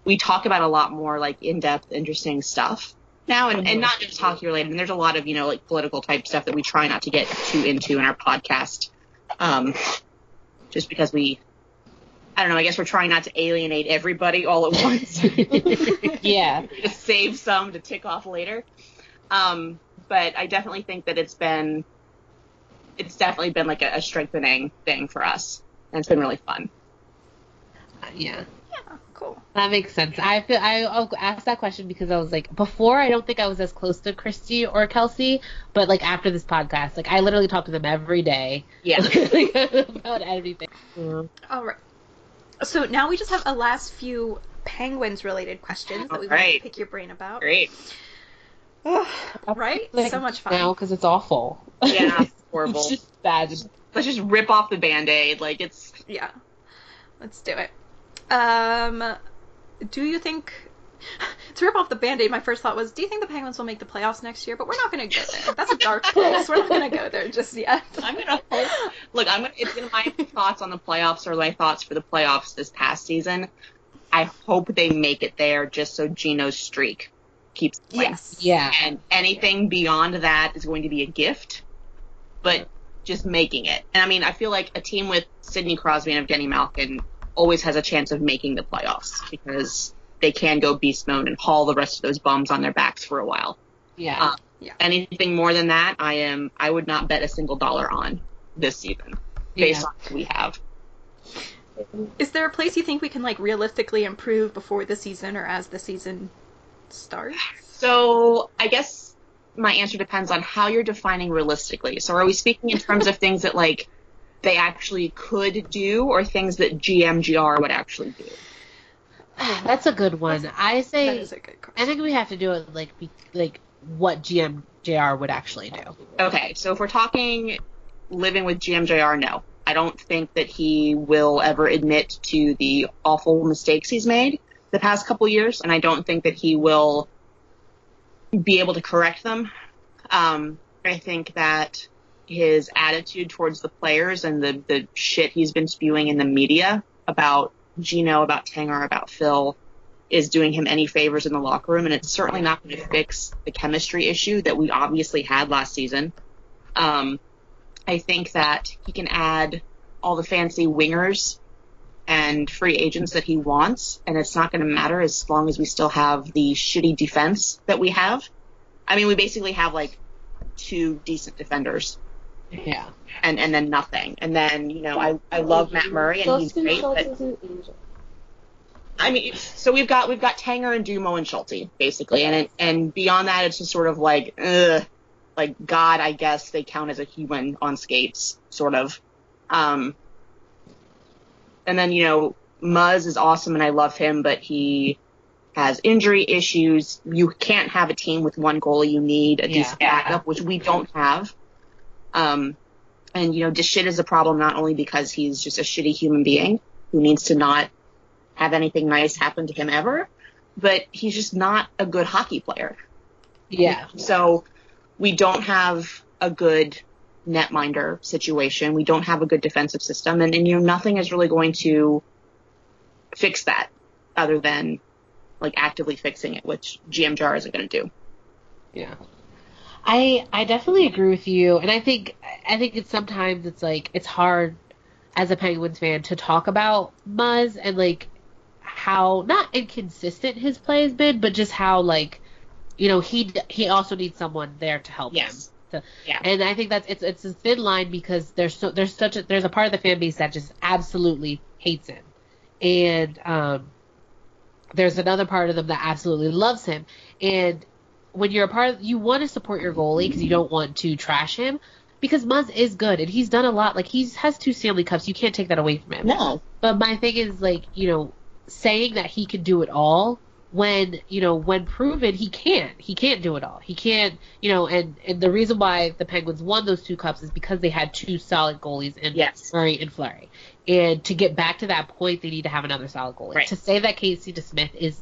we talk about a lot more like in depth, interesting stuff now, and, and not just hockey related. And there's a lot of you know like political type stuff that we try not to get too into in our podcast, um, just because we. I don't know. I guess we're trying not to alienate everybody all at once. [LAUGHS] [LAUGHS] yeah. to save some to tick off later. Um, but I definitely think that it's been, it's definitely been like a, a strengthening thing for us, and it's been really fun. Yeah. Yeah, cool. That makes sense. I feel I asked that question because I was like before I don't think I was as close to Christy or Kelsey, but like after this podcast, like I literally talk to them every day Yeah. [LAUGHS] like, about everything. All right. So now we just have a last few penguins related questions that we want to pick your brain about. Great. right? Like, so much fun. now because it's awful. Yeah. [LAUGHS] It's horrible. it's just bad. Let's just rip off the band-aid. Like it's Yeah. Let's do it. Um, do you think [LAUGHS] to rip off the band-aid? My first thought was, do you think the Penguins will make the playoffs next year? But we're not going to go there. That's a dark place. We're not going to go there just yet. [LAUGHS] I'm gonna. Look, I'm gonna. It's gonna my thoughts on the playoffs or my thoughts for the playoffs this past season. I hope they make it there just so Geno's streak keeps going. Yes. Yeah. And anything beyond that is going to be a gift, but just making it. And I mean, I feel like a team with Sidney Crosby and Evgeny Malkin always has a chance of making the playoffs because they can go beast mode and haul the rest of those bums on their backs for a while. Yeah. Uh, Anything more than that, I am. I would not bet a single dollar on this season based Yeah. on what we have. Is there a place you think we can like realistically improve before the season or as the season starts? So I guess my answer depends on how you're defining realistically. So are we speaking in terms of things that like they actually could do or things that GMJR would actually do? [SIGHS] That's a good one. I say That is a good question. I think we have to do it like like what GMJR would actually do. Okay, so if we're talking living with GMJR, no. I don't think that he will ever admit to the awful mistakes he's made the past couple years, and I don't think that he will be able to correct them. Um, I think that his attitude towards the players and the, the shit he's been spewing in the media about Geno, about Tanger, about Phil is doing him any favors in the locker room, and it's certainly not going to fix the chemistry issue that we obviously had last season. Um, I think that he can add all the fancy wingers and free agents that he wants, and it's not going to matter as long as we still have the shitty defense that we have. I mean, we basically have like two decent defenders Yeah. and and then nothing. And then you know, I I love Matt Murray and he's great, but I mean, so we've got we've got Tanger and Dumo and Schultz basically, and it, and beyond that, it's just sort of like, ugh, like God, I guess they count as a human on skates, sort of. Um, and then you know, Muzz is awesome and I love him, but he has injury issues. You can't have a team with one goalie. You need a Yeah. decent backup, which we don't have. Um, and you know, this shit is a problem not only because he's just a shitty human being who needs to not have anything nice happen to him ever, but he's just not a good hockey player. Yeah. So we don't have a good netminder situation. We don't have a good defensive system, and, and you know nothing is really going to fix that other than like actively fixing it, which GMJR isn't going to do. Yeah. I I definitely agree with you, and I think I think it's sometimes it's like it's hard as a Penguins fan to talk about Muzz and like how not inconsistent his play has been, but just how like you know he he also needs someone there to help Yes. him. To, Yeah. And I think that's it's it's a thin line because there's so there's such a there's a part of the fan base that just absolutely hates him, and um there's another part of them that absolutely loves him. And when you're a part of, you want to support your goalie because you don't want to trash him because Muzz is good and he's done a lot. Like he's has two Stanley Cups. You can't take that away from him. No. But my thing is like, you know, saying that he can do it all when, you know, when proven he can't. He can't do it all. He can't, you know, and and the reason why the Penguins won those two cups is because they had two solid goalies in Yes. Murray and Fleury. And to get back to that point, they need to have another solid goalie. Right. To say that Casey DeSmith is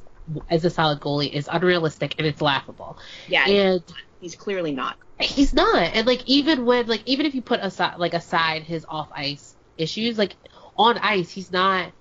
as a solid goalie is unrealistic and it's laughable. Yeah. And he's clearly not. He's not. And like even when like even if you put aside like aside his off ice issues, like on ice he's not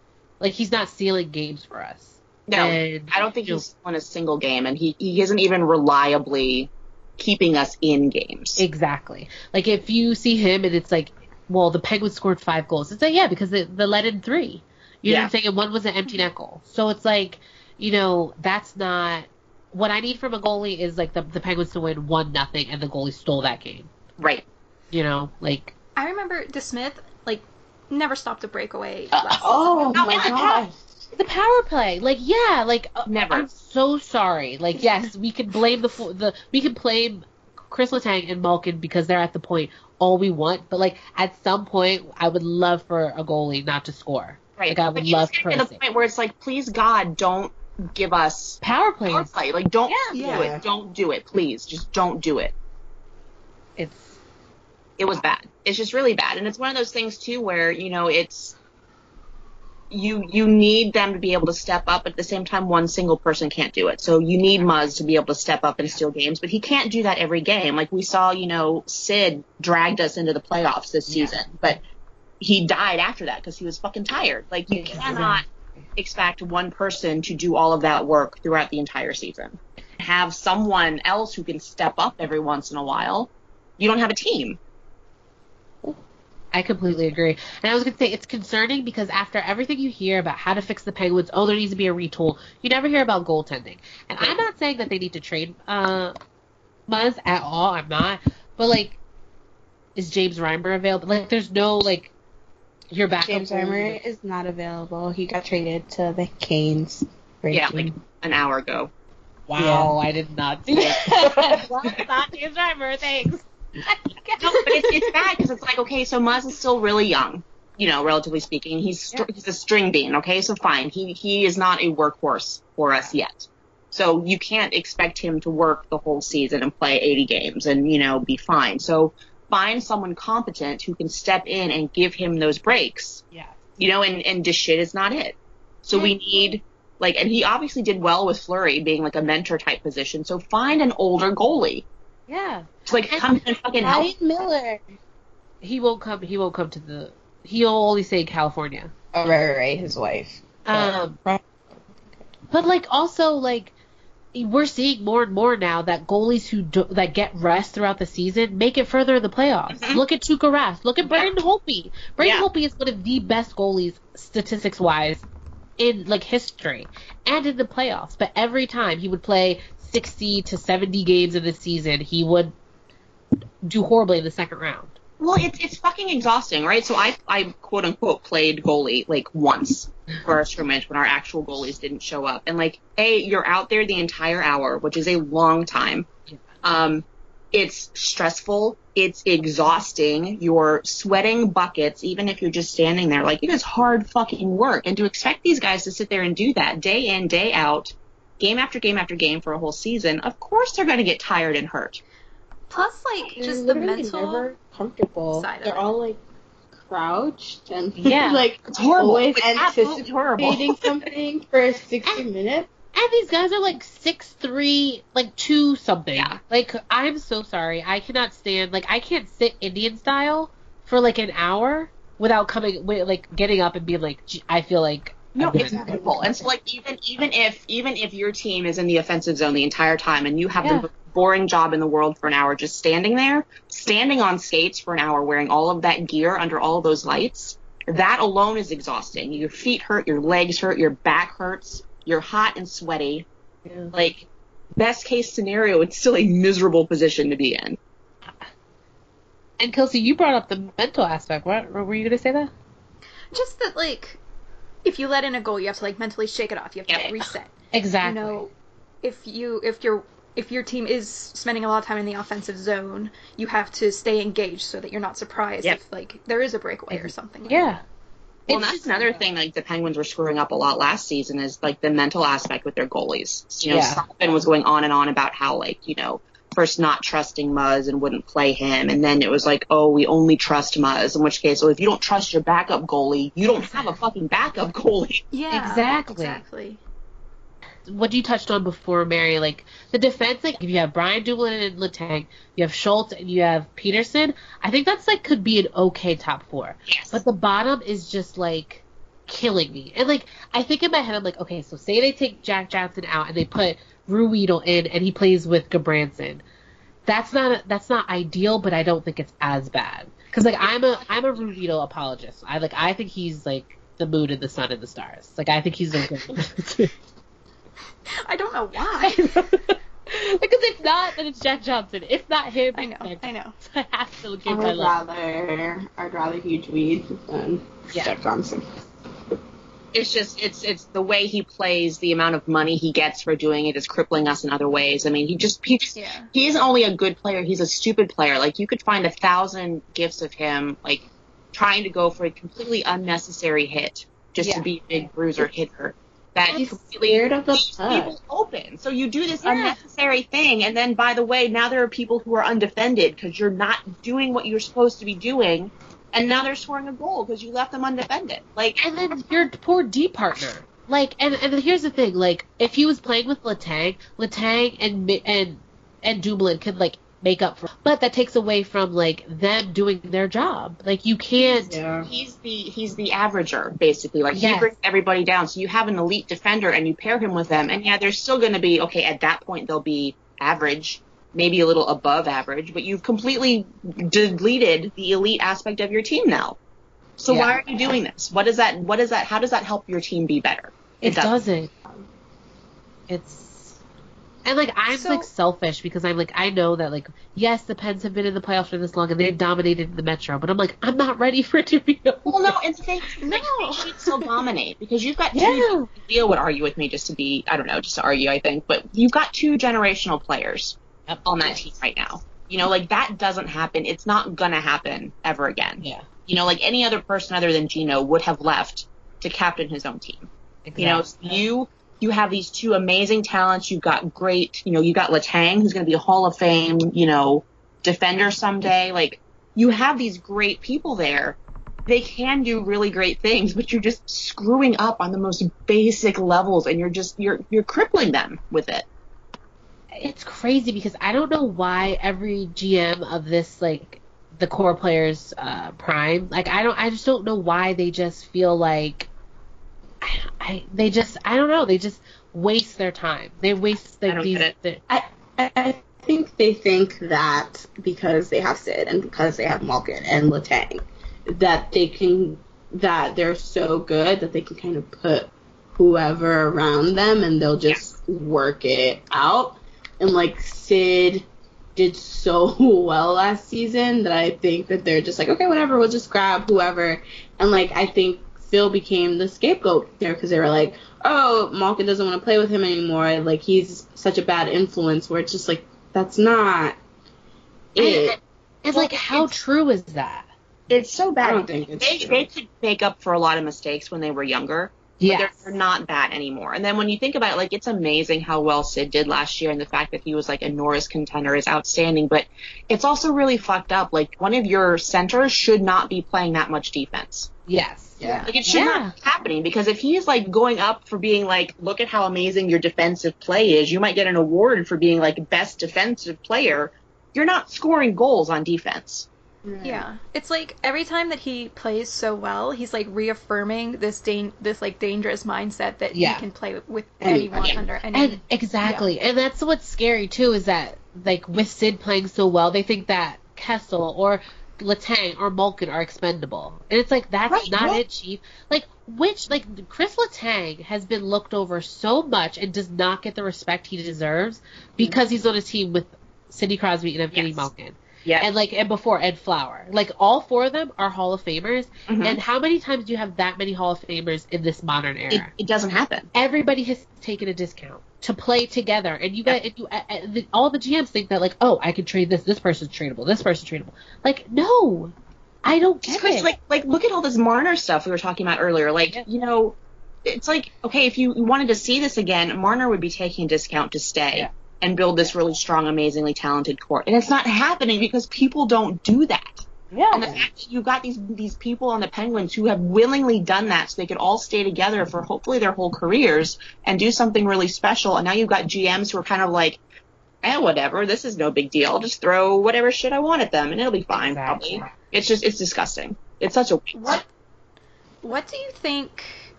like he's not sealing games for us. No. And, I don't think you know, he's won a single game, and he, he isn't even reliably keeping us in games. exactly. Like if you see him and it's like, well, the Penguins scored five goals. It's like yeah, because they, they let in three. You know what I'm saying? And one was an empty net goal. So it's like, you know, that's not what I need from a goalie is like the the Penguins to win one nothing and the goalie stole that game. right. You know, like I remember DeSmith like never stopped a breakaway. last Oh No, my and the gosh. The power play, like yeah, like uh, Never. I'm so sorry. Like yes, we can blame the fo- the we can blame Chris Letang and Malkin because they're at the point all we want. But like at some point, I would love for a goalie not to score. Right. Like I would But love it's for getting to the point where it's like, please God, don't give us power plays. power play. Like, don't do Yeah. it. Don't do it, please. Just don't do it. It's It was bad. It's just really bad, and it's one of those things too where you know it's you you need them to be able to step up. At the same time, one single person can't do it. So you need Muzz to be able to step up and steal games, but he can't do that every game. Like we saw, you know, Sid dragged us into the playoffs this season, but he died after that because he was fucking tired. Like you cannot expect one person to do all of that work throughout the entire season. Have someone else who can step up every once in a while. You don't have a team. I completely agree. And I was gonna say it's concerning because after everything you hear about how to fix the Penguins, oh, there needs to be a retool. You never hear about goaltending. And I'm not saying that they need to trade uh Muzz at all. I'm not. But like, is James Reimer available? Like, there's no like your backup. James goalie. Reimer is not available. He got traded to the Canes. Yeah, like an hour ago. Wow, I did not see it. [LAUGHS] well, not [LAUGHS] James Driver, thanks. [LAUGHS] No, but it's, it's bad because it's like, okay, so Muzz is still really young, you know, relatively speaking. He's str- he's a string bean, okay, so fine. He he is not a workhorse for us yet. So you can't expect him to work the whole season and play 80 games and you know be fine. So find someone competent who can step in and give him those breaks. Yeah. You know, and and DeShit is not it. So we need like, and he obviously did well with Fleury being like a mentor type position. So find an older goalie Yeah. to like come in and fucking help. Ryan Miller. He won't come. He won't come to the. He'll only say California. Oh, right, right, right. His wife. Um, but like also like we're seeing more and more now that goalies who do, that get rest throughout the season make it further in the playoffs. Mhm. Look at Tuukka Rask. Look at Brendan Holtby. Brendan Yeah. Holtby is one of the best goalies statistics wise in like history and in the playoffs. But every time he would play 60 to 70 games in the season, he would do horribly in the second round. Well, it's it's fucking exhausting, right? So I I quote unquote played goalie like once for a scrimmage when our actual goalies didn't show up, and like, a you're out there the entire hour, which is a long time. Um, it's stressful. It's exhausting. You're sweating buckets, even if you're just standing there. Like it is hard fucking work, and to expect these guys to sit there and do that day in day out, game after game after game for a whole season, of course they're going to get tired and hurt. Plus, like, They're just the mental. never comfortable. side of They're all like crouched and [LAUGHS] Yeah. like It's horrible. always It's absolutely horrible. anticipating something [LAUGHS] for 60 minutes. And these guys are like six three, like two something. Yeah. Like I'm so sorry, I cannot stand. Like I can't sit Indian style for like an hour without coming, like getting up and being like, "Gee, I feel like. No, it's gonna- And so like even even if even if your team is in the offensive zone the entire time and you have Yeah. the boring job in the world for an hour just standing there, standing on skates for an hour wearing all of that gear under all of those lights, that alone is exhausting. Your feet hurt, your legs hurt, your back hurts, you're hot and sweaty. Yeah. Like best case scenario, it's still a miserable position to be in. And Kelsey, you brought up the mental aspect. What were you gonna say that? Just that, like, if you let in a goal, you have to like mentally shake it off. You have to Yeah. like, reset. Exactly. You know, if you if your if your team is spending a lot of time in the offensive zone, you have to stay engaged so that you're not surprised Yep. if like there is a breakaway or something. like yeah. Well, It's that's just- another thing like the Penguins were screwing up a lot last season is like the mental aspect with their goalies. You know, Yeah. Was going on and on about how like, you know, first not trusting Muzz and wouldn't play him and then it was like, oh, we only trust Muzz, in which case, well, if you don't trust your backup goalie, you don't have a fucking backup goalie. [LAUGHS] Yeah. Exactly. Exactly. what you touched on before, Mary, like the defense, like if you have Brian Dumoulin and Letang, you have Schultz and you have Pettersson, I think that's like could be an okay top four. Yes. But the bottom is just like killing me. And like I think in my head I'm like, okay, so say they take Jack Johnson out and they put Ruhwedel in and he plays with Gudbranson. That's not that's not ideal, but I don't think it's as bad. Cuz like I'm a I'm a Ruhwedel apologist. I like I think he's like the moon and the sun and the stars. Like I think he's a good [LAUGHS] I don't know why. [LAUGHS] because if not, then it's Jack Johnson. If not him, I know. Jack I know. [LAUGHS] I have to I give my would love. rather, I'd rather Hugh weeds than Yeah. Jack Johnson. It's just it's it's the way he plays, the amount of money he gets for doing it is crippling us in other ways. I mean, he just he just Yeah. he isn't only a good player, he's a stupid player. Like you could find a thousand gifts of him like trying to go for a completely unnecessary hit just Yeah. to be a big bruiser hitter. That He's completely scared of the people open. So you do this Yeah. unnecessary thing, and then by the way, now there are people who are undefended because you're not doing what you're supposed to be doing, and now they're scoring a goal because you left them undefended. Like And then your poor D partner. Like, and and here's the thing. Like, if he was playing with Letang, Letang and Mi- and and Dumoulin could like make up for. But that takes away from like them doing their job. Like, you can't. Yeah. he's the he's the averager basically like he brings everybody down so you have an elite defender and you pair him with them and yeah they're still going to be okay at that point they'll be average maybe a little above average but you've completely deleted the elite aspect of your team now so Yeah. why are you doing this what is that what is that how does that help your team be better It doesn't. doesn't. It's And like I'm So- like selfish because I'm like I know that like yes the Pens have been in the playoffs for this long and they've dominated the Metro, but I'm like I'm not ready for it to be over. Well, no, and the thing is, No. they should still dominate because you've got two. Yeah. Leo would argue with me just to be, I don't know, just to argue, I think, but you've got two generational players Yep. on that team right now. You know, like that doesn't happen. It's not gonna happen ever again. Yeah. You know, like any other person other than Geno would have left to captain his own team. You know, so you you have these two amazing talents. You've got great, you know, you got Letang, who's going to be a Hall of Fame, you know, defender someday. Like you have these great people there. They can do really great things, but you're just screwing up on the most basic levels, and you're just you're you're crippling them with it. It's crazy because I don't know why every GM of this like the core players uh prime like I don't I just don't know why they just feel like I, I they just I don't know they just waste their time. They waste I like don't these get the- I, I I think they think that because they have Sid and because they have Malkin and Letang, that they can that they're so good that they can kind of put whoever around them and they'll just work it out. And like Sid did so [LAUGHS] well last season that I think that they're just like, okay, whatever, we'll just grab whoever. And like I think Phil became the scapegoat there because they were like, oh, Malkin doesn't want to play with him anymore. Like he's such a bad influence. Where it's just like that's not it. and, and like how true is that It's so bad. I don't think it's they true. they could make up for a lot of mistakes when they were younger. But yeah they're, they're not that anymore. And then when you think about it, like it's amazing how well Sid did last year, and the fact that he was like a Norris contender is outstanding. But it's also really fucked up. Like one of your centers should not be playing that much defense. yes Yeah. Like it should Yeah. not be happening because if he's like going up for being like, look at how amazing your defensive play is, you might get an award for being like best defensive player. You're not scoring goals on defense. Yeah, it's like every time that he plays so well, he's like reaffirming this dan- this like dangerous mindset that Yeah. he can play with anyone under any. And exactly. And that's what's scary too is that like with Sid playing so well, they think that Kessel or Letang or Malkin are expendable. And it's like that's Right, not it, Chief. Like which like Chris Letang has been looked over so much and does not get the respect he deserves because mm-hmm. he's on a team with Sidney Crosby and Evgeny Yes. Malkin. Yeah. And like and before Ed Flower. Like all four of them are Hall of Famers. Mhm. And how many times do you have that many Hall of Famers in this modern era? it, it doesn't happen. everybody has taken a discount to play together, and you got and you, uh, the, all the GMs think that like, oh, I can trade this. This person's tradable. This person's tradable. Like, no, I don't get it. like like look at all this Marner stuff we were talking about earlier. Like Yeah. you know, it's like okay, if you wanted to see this again, Marner would be taking a discount to stay Yeah. And build this really strong, amazingly talented court, and it's not happening because people don't do that. yeah, And the fact that you've got these these people on the Penguins who have willingly done that so they could all stay together for hopefully their whole careers and do something really special. And now you've got GMs who are kind of like, eh, whatever, this is no big deal. I'll just throw whatever shit I want at them and it'll be fine, Exactly. probably. It's just, it's disgusting. It's such a waste. What What do you think?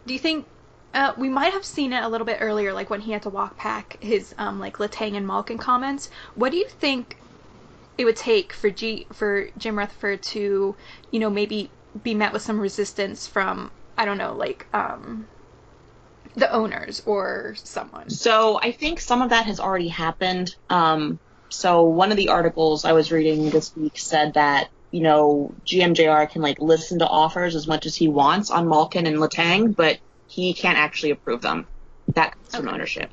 Do you think uh, we might have seen it a little bit earlier, like when he had to walk back his um, like Letang and Malkin comments? What do you think it would take for G for Jim Rutherford to, you know, maybe be met with some resistance from I don't know, like um, the owners or someone? So I think some of that has already happened. Um, so one of the articles I was reading this week said that you know GMJR can like listen to offers as much as he wants on Malkin and Letang, but he can't actually approve them. That comes from ownership.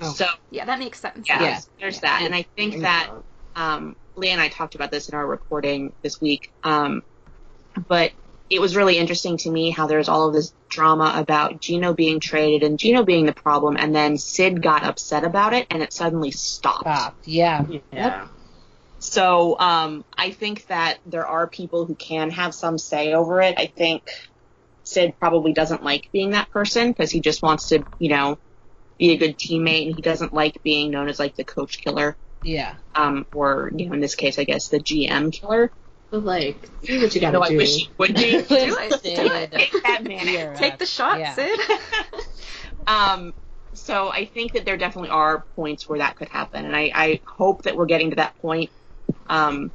Oh. So Yeah, that makes sense. yeah, Yeah. there's that, and I think that um, Leah and I talked about this in our recording this week. Um, but it was really interesting to me how there's all of this drama about Geno being traded and Geno being the problem, and then Sid got upset about it, and it suddenly stopped. stopped. Yeah, Yeah. So um, I think that there are people who can have some say over it. I think Sid probably doesn't like being that person because he just wants to, you know, be a good teammate, and he doesn't like being known as like the coach killer yeah. um, or you know, in this case, I guess the GM killer. But like, do what you gotta No, I wish he would be. it. [LAUGHS] Sid. [LAUGHS] Take that man. You're Take the shot, Yeah. Sid. [LAUGHS] Um, so I think that there definitely are points where that could happen, and I, I hope that we're getting to that point. Um,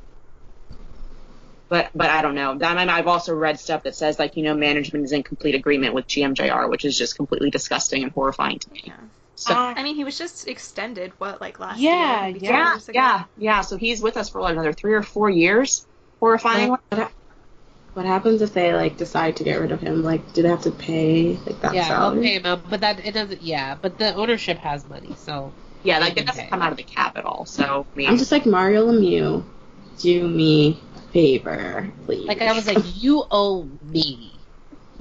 but but I don't know. I mean, I've also read stuff that says like you know management is in complete agreement with GMJR, which is just completely disgusting and horrifying to me. Yeah. So uh, I mean, he was just extended. What, like last Yeah, year? maybe yeah, yeah, yeah. So he's with us for like another three or four years. Horrifying. What, what happens if they like decide to get rid of him? Like, do they have to pay like that Yeah, I'll salary? pay him but that it doesn't. Yeah, but the ownership has money, so Yeah, like it doesn't come out of the capital. So I mean, I'm just like Mario Lemieux. Do me a favor, please. like I was like, you owe me.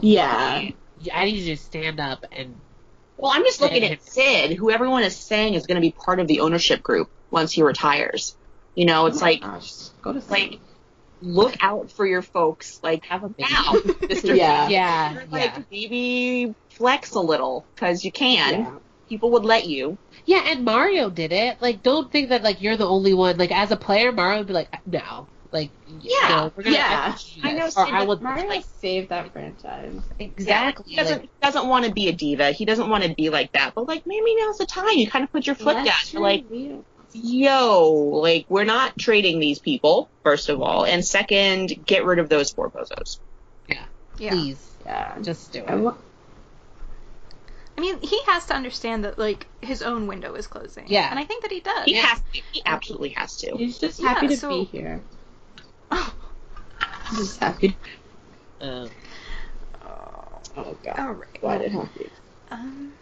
yeah, I need you to stand up and well, I'm just looking at Sid, who everyone is saying is going to be part of the ownership group once he retires. You know, it's Oh like gosh, go to like look out for your folks. Like have a baby. now, Mr. [LAUGHS] Yeah. Yeah, Like yeah, maybe flex a little because you can. Yeah. People would let you. yeah. And Mario did it. Like, don't think that like you're the only one. Like, as a player, Mario would be like, no, like, Yeah, no, we're gonna yeah. I know, or Sid, I would Mario like- saved that franchise. exactly. He doesn't like, doesn't want to be a diva. He doesn't want to be like that. But like maybe now's the time. You kind of put your foot down. That's You're like, true. Yo, like we're not trading these people. First of all, and second, get rid of those four bozos. Yeah. yeah. please, yeah. just do I it. wa- I mean, he has to understand that like his own window is closing. Yeah. And I think that he does. He has to. He absolutely has to. He's just Yeah, happy to so- be here. Oh. He's just happy. Um, Oh god. All right. Why did happy? Um,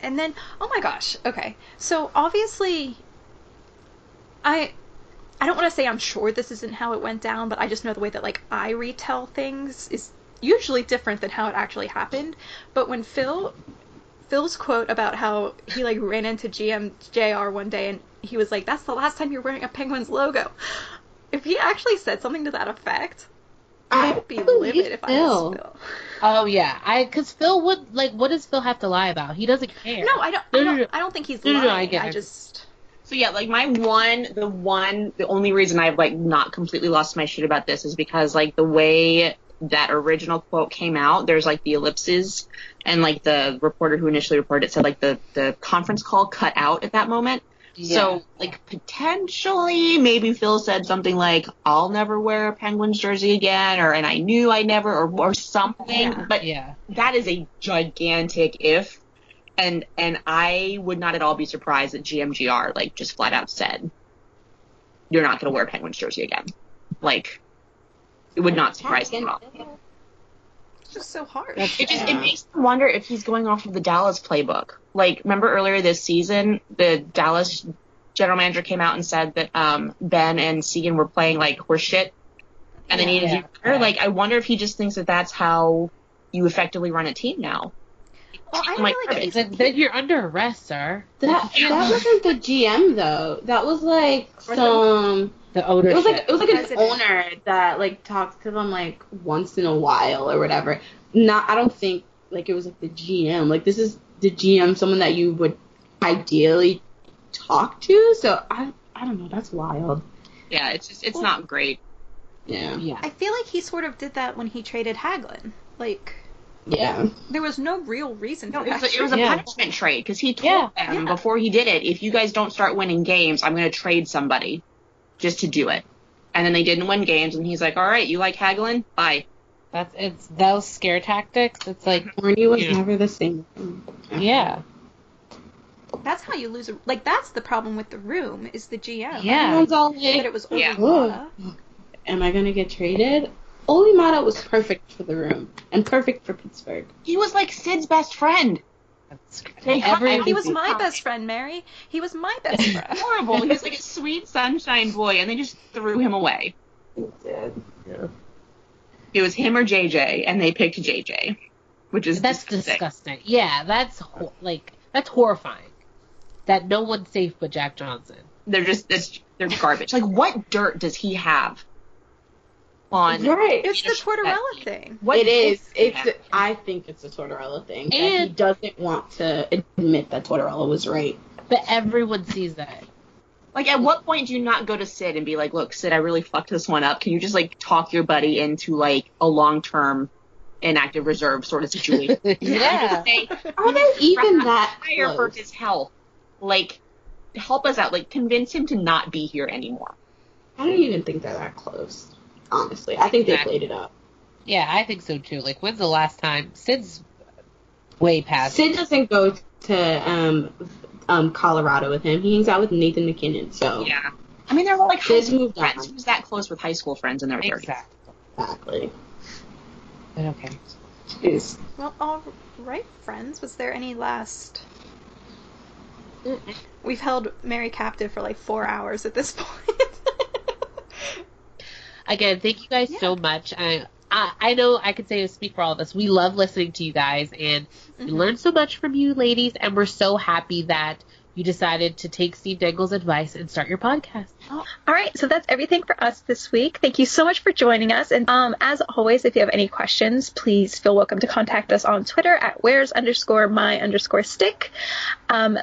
and then, oh my gosh. Okay, so obviously, I, I don't want to say I'm sure this isn't how it went down, but I just know the way that like I retell things is usually different than how it actually happened. But when Phil, Phil's quote about how he like ran into GM JR one day and he was like, "That's the last time you're wearing a Penguins logo." If he actually said something to that effect, I would be believe livid if I was Phil. Phil. oh yeah, I because Phil would like, what does Phil have to lie about? He doesn't care. No, I don't. No, I don't, no. I don't think he's No, no, lying. no, I get I just. So yeah, like my one, the one, the only reason I've like not completely lost my shit about this is because like the way that original quote came out, there's like the ellipses and like the reporter who initially reported it said like the the conference call cut out at that moment. So like potentially maybe Phil said something like I'll never wear a Penguins jersey again or and I knew I never or or something. Yeah. But yeah, that is a gigantic if and and I would not at all be surprised that GMJR like just flat out said you're not going to wear a Penguins jersey again. Like it would not surprise me at all. It's just so harsh. That's- It just it makes me wonder if he's going off of the Dallas playbook. Like remember earlier this season the Dallas general manager came out and said that um Benn and Seguin were playing like horseshit and they Yeah. needed to Yeah. do better. Like I wonder if he just thinks that that's how you effectively run a team now. well, I Like, feel like It's like, then you're under arrest, sir. That that wasn't the GM though. That was like some. The It was like it was like an President. owner that like talks to them like once in a while or whatever. Not I don't think like it was like the GM. Like this is the GM, someone that you would ideally talk to. So I I don't know. That's wild. Yeah, it's just it's Well- not great. Yeah. yeah. I feel like he sort of did that when he traded Hagelin. Like Yeah. there was no real reason No, for it was a, it was a Yeah. punishment trade because he told Yeah, them yeah. before he did it, if you guys don't start winning games, I'm going to trade somebody just to do it. And then they didn't win games, and he's like, "All right, you like Hagelin? Bye." That's it's those scare tactics. It's like [LAUGHS] Horny was Yeah. never the same. yeah, That's how you lose. A, like that's the problem with the room is the GM. Yeah. Everyone's all That like, it was Yeah. "Am I gonna get traded?" Olli Maatta was perfect for the room and perfect for Pittsburgh. He was like Sid's best friend. That's every He was my best friend, Mary. He was my best friend. Horrible. he was like a sweet sunshine boy, and they just threw him away. He did. Yeah. It was him or JJ, and they picked JJ, which is that's disgusting. disgusting. Yeah, that's ho- like that's horrifying. That no one's safe but Jack Johnson. They're just it's, they're garbage. Like, what dirt does he have on? Right. It's the Tortorella thing. What it is. does It's. have? I think it's the Tortorella thing. that he doesn't want to admit that Tortorella was right. But everyone sees that. Like, at what point do you not go to Sid and be like, look, Sid, I really fucked this one up. Can you just, like, talk your buddy into, like, a long term inactive reserve sort of situation? [LAUGHS] yeah. Say, Are they even that higher for his health. Like, help us out. Like, convince him to not be here anymore. I don't even think they're that close. Honestly, I think they played it up. Yeah, I think so too. Like, when's the last time Sid's way past? Sid doesn't go to um, um, Colorado with him. He hangs out with Nathan MacKinnon. So Yeah. I mean, they're like high Kids school moved on. friends. Who's that close with high school friends in their 30s? Exactly. exactly. But okay. Jeez. Well, all right, friends. Was there any last? We've held Mary captive for like four hours at this [LAUGHS] point. Again, thank you guys so much. I, I I know I could say speak for all of us. We love listening to you guys, and we Mhm. learn so much from you, ladies. And we're so happy that you decided to take Steve Dangle's advice and start your podcast. All right, so that's everything for us this week. Thank you so much for joining us. And um, as always, if you have any questions, please feel welcome to contact us on Twitter at where's underscore my underscore stick. Um,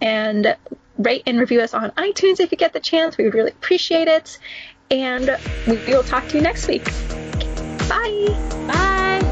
and rate and review us on iTunes if you get the chance. We would really appreciate it. And we will talk to you next week. Bye. Bye.